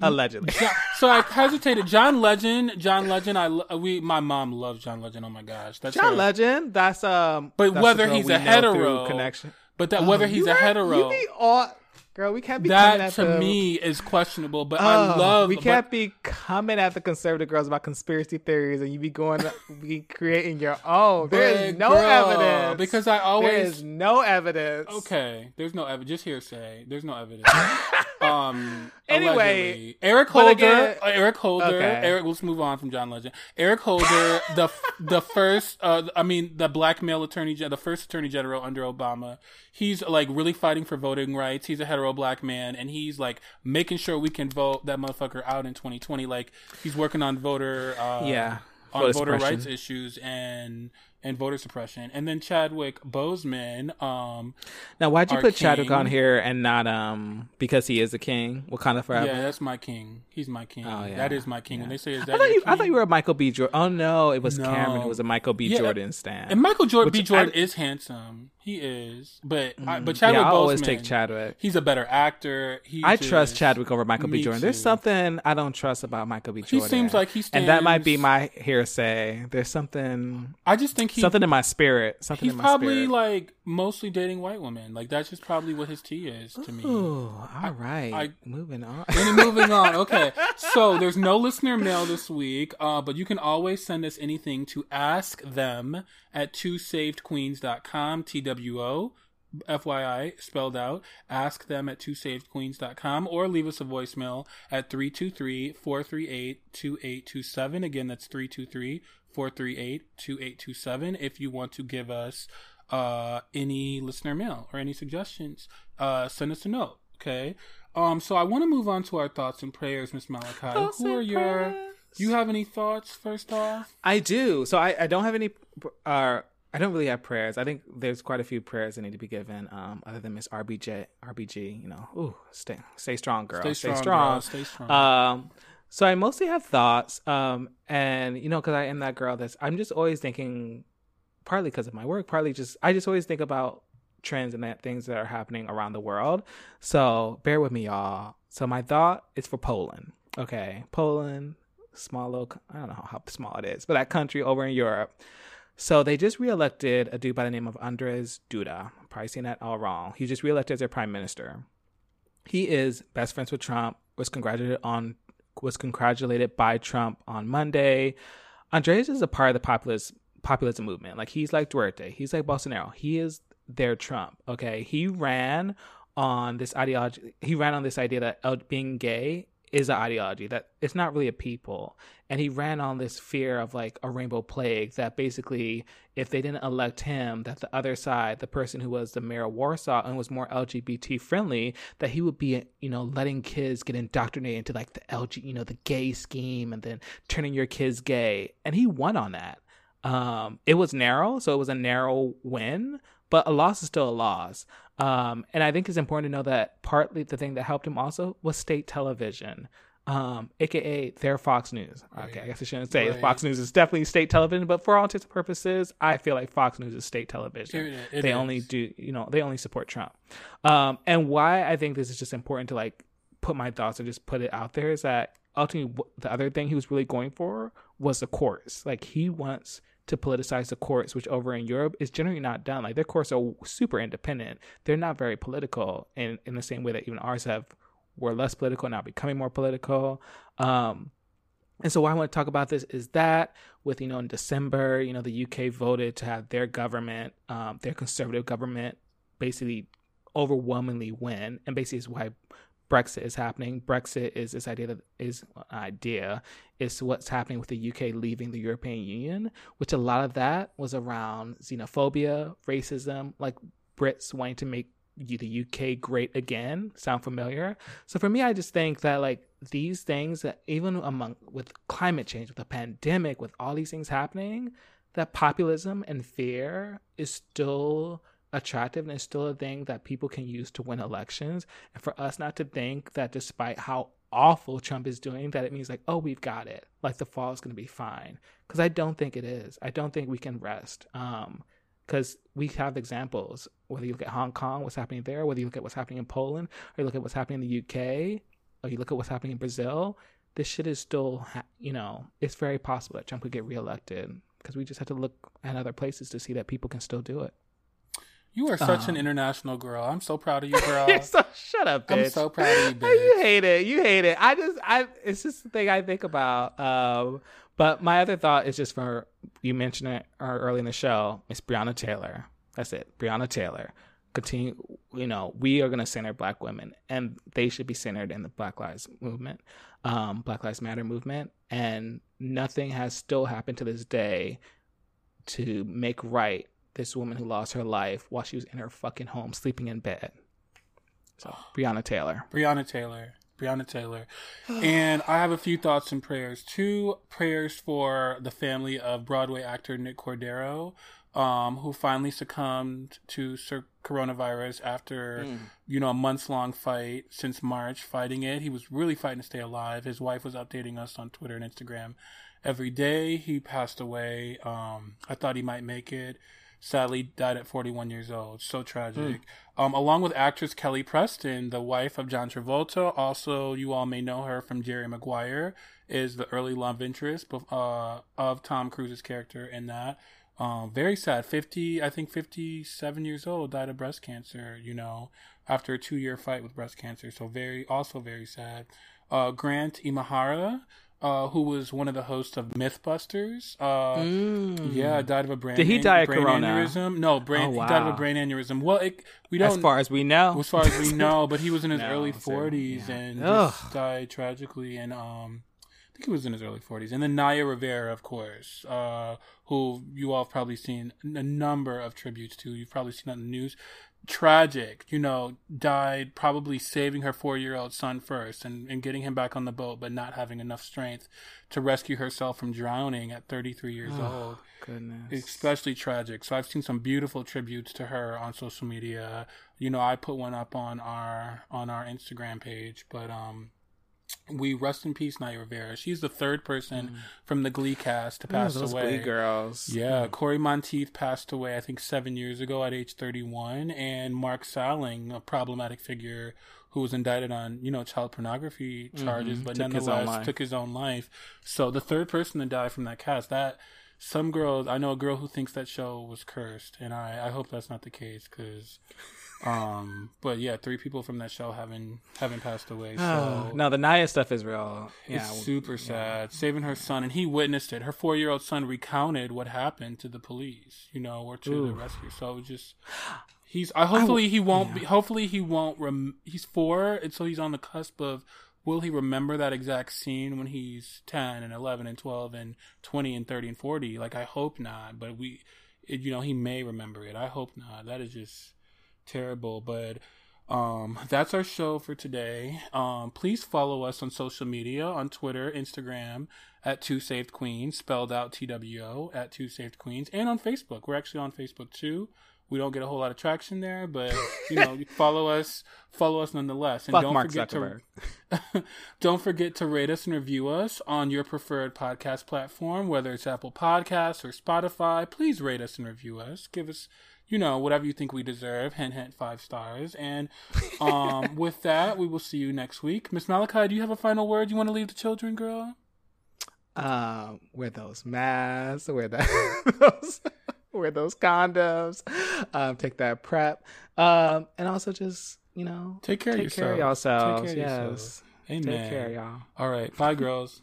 allegedly. Jo- so I hesitated. John Legend, John Legend. I we my mom loves John Legend. Oh my gosh, that's John her. Legend. That's um. But that's whether he's a hetero, connection. But that whether Oh, he's a hetero, You be all, girl. We can't be coming that to me is questionable. But Oh, I love. We can't be coming at the conservative girls about conspiracy theories, and you be going, be creating your own. There is no girl, evidence because I always is no evidence. okay. There's no evidence. Just hearsay. There's no evidence. um. Anyway, allegedly. Eric Holder. again- uh, Eric Holder. Okay. Eric. Let's move on from John Legend. Eric Holder, the the first. Uh, I mean, the black male attorney, the first attorney general under Obama. He's like really fighting for voting rights. He's a hetero black man, and he's like making sure we can vote that motherfucker out in 2020. Like he's working on voter. Uh, Yeah, on voter voter suppression. rights issues and and voter suppression. And then Chadwick Boseman, um, Now, why'd you put Chadwick on here and not um because he is a king? Wakanda forever. yeah, that's my king. He's my king. Oh, yeah. That is my king. When they say is that I thought you. I thought you were a Michael B. Jordan. Oh no, it was No. Cameron It was a Michael B. Yeah, Jordan stand. And Michael Jordan, B. Jordan I- is handsome. He is, but I, but yeah, Chadwick I Boseman, always take Chadwick. He's a better actor. He I trust Chadwick over Michael B. Me Jordan. There's something I don't trust about Michael B. Jordan. He seems like he and that might be my hearsay. There's something, I just think he, something in my spirit. Something he's in my probably spirit. like mostly dating white women. Like that's just probably what his tea is to me. Ooh, all right. I- Moving on. And moving on. Okay. So there's no listener mail this week, uh, but you can always send us anything to ask them at twosavedqueens.com, T W O. FYI, spelled out. Ask them at twosavedqueens.com or leave us a voicemail at 323 438 2827. Again, that's 323 438 2827 if you want to give us uh, any listener mail or any suggestions. Uh, send us a note. Okay. Um, so I want to move on to our thoughts and prayers, Miss Malachi. Thoughts Who are and your? prayers. You have any thoughts first off? I do. So I, I don't have any. Uh, I don't really have prayers. I think there's quite a few prayers that need to be given. Um, other than Miss RBJ, RBG. You know, ooh, stay stay strong, girl. Stay Stay strong, strong. girl. Stay strong. Um, so I mostly have thoughts. Um, and you know, because I am that girl that's I'm just always thinking, partly because of my work, partly just I just always think about trends and that things that are happening around the world. So bear with me, y'all. So my thought is for Poland. Okay, Poland, small little. I don't know how small it is, but that country over in Europe. So they just reelected a dude by the name of Andres Duda. I'm probably saying that all wrong. He just reelected as their prime minister. He is best friends with Trump. Was congratulated on was congratulated by Trump on Monday. Andres is a part of the populist populism movement. Like he's like Duarte, He's like Bolsonaro. He is their Trump. Okay. He ran on this ideology. He ran on this idea that uh, being gay is an ideology that it's not really a people. And he ran on this fear of like a rainbow plague that basically, if they didn't elect him, that the other side, the person who was the mayor of Warsaw and was more LGBT friendly, that he would be, you know, letting kids get indoctrinated into like the LG, you know, the gay scheme and then turning your kids gay. And he won on that. Um, it was narrow, so it was a narrow win, but a loss is still a loss. Um, and I think it's important to know that partly the thing that helped him also was state television, um, aka their Fox News. Okay, I guess I shouldn't say Right. Fox News is definitely state television, but for all intents and purposes, I feel like Fox News is state television. It- it they is. only do, you know, they only support Trump. Um, and why I think this is just important to like put my thoughts and just put it out there is that ultimately the other thing he was really going for was the courts. Like he wants to politicize the courts, which over in Europe is generally not done. Like their courts are super independent. They're not very political in in the same way that even ours have were less political now becoming more political. Um, and so why I want to talk about this is that with you know in December, you know the UK voted to have their government, um, their conservative government, basically overwhelmingly win, and basically is why Brexit is happening. Brexit is this idea that is idea is what's happening with the UK leaving the European Union, which a lot of that was around xenophobia, racism, like Brits wanting to make the UK great again. Sound familiar? So for me, I just think that like these things that even among with climate change, with the pandemic, with all these things happening, that populism and fear is still attractive and it's still a thing that people can use to win elections. And for us not to think that despite how awful Trump is doing, that it means like, oh, we've got it. Like the fall is going to be fine. Because I don't think it is. I don't think we can rest. Um, because we have examples. Whether you look at Hong Kong, what's happening there, whether you look at what's happening in Poland, or you look at what's happening in the UK, or you look at what's happening in Brazil, this shit is still, ha- you know, it's very possible that Trump could get reelected because we just have to look at other places to see that people can still do it. You are such um, an international girl. I'm so proud of you, girl. so, shut up, bitch. I'm so proud of you, bitch. You hate it. You hate it. I just, I, it's just the thing I think about. Um, but my other thought is just for you mentioned it early in the show. It's Breonna Taylor. That's it. Breonna Taylor. Continue. You know, we are going to center Black women, and they should be centered in the Black Lives movement, um, Black Lives Matter movement. And nothing has still happened to this day to make right this woman who lost her life while she was in her fucking home sleeping in bed. So, Breonna Taylor. Breonna Taylor. Breonna Taylor. and I have a few thoughts and prayers. Two prayers for the family of Broadway actor Nick Cordero, um, who finally succumbed to coronavirus after, mm. you know, a months long fight since March, fighting it. He was really fighting to stay alive. His wife was updating us on Twitter and Instagram every day. He passed away. Um, I thought he might make it sadly died at 41 years old. So tragic. Mm. Um, along with actress Kelly Preston, the wife of John Travolta. Also, you all may know her from Jerry Maguire, is the early love interest uh, of Tom Cruise's character in that. Um, very sad. 50, I think 57 years old, died of breast cancer, you know, after a two year fight with breast cancer. So very, also very sad. Uh, Grant Imahara, uh, who was one of the hosts of MythBusters. Uh, mm. Yeah, died of a brain. Did he die of brain corona? Aneurysm? No, brain. Oh, wow. He died of a brain aneurysm. Well, it, we don't. As far as we know. As far as we know, but he was in his no, early forties yeah. and just died tragically. And um, I think he was in his early forties. And then Naya Rivera, of course, uh, who you all have probably seen a number of tributes to. You've probably seen on the news tragic, you know, died probably saving her four year old son first and, and getting him back on the boat, but not having enough strength to rescue herself from drowning at 33 years oh, old. Goodness. Especially tragic. So I've seen some beautiful tributes to her on social media. You know, I put one up on our on our Instagram page, but um we rest in peace, Naya Rivera. She's the third person mm. from the Glee cast to pass those away. Glee girls. Yeah, mm. Cory Monteith passed away, I think, seven years ago at age 31, and Mark Salling, a problematic figure who was indicted on, you know, child pornography charges, mm-hmm. but took nonetheless his took his own life. So the third person to die from that cast, that some girls, I know a girl who thinks that show was cursed, and I, I hope that's not the case because um, but yeah, three people from that show haven't haven't passed away. So no, the Naya stuff is real. Yeah, it's super sad. Saving her son, and he witnessed it. Her four year old son recounted what happened to the police, you know, or to Ooh. the rescue. So just he's. Uh, hopefully he won't yeah. be. Hopefully he won't. Rem- he's four, and so he's on the cusp of. Will he remember that exact scene when he's ten and eleven and twelve and twenty and thirty and forty? Like I hope not, but we, it, you know, he may remember it. I hope not. That is just terrible. But um, that's our show for today. Um, please follow us on social media on Twitter, Instagram at Two Saved Queens, spelled out T W O at Two Saved Queens, and on Facebook. We're actually on Facebook too. We don't get a whole lot of traction there, but you know, follow us, follow us nonetheless, and Fuck don't Mark forget Zuckerberg. to don't forget to rate us and review us on your preferred podcast platform, whether it's Apple Podcasts or Spotify. Please rate us and review us. Give us you know, whatever you think we deserve. Hint, hint, five stars. And um, with that, we will see you next week. Miss Malachi, do you have a final word you want to leave the children, girl? Um, wear those masks, wear that, those, wear those condoms, um, take that prep, um, and also just you know take care take of care of yourself. yourselves. Take care of yes, yourselves. Amen. take care, y'all. All right, bye, girls.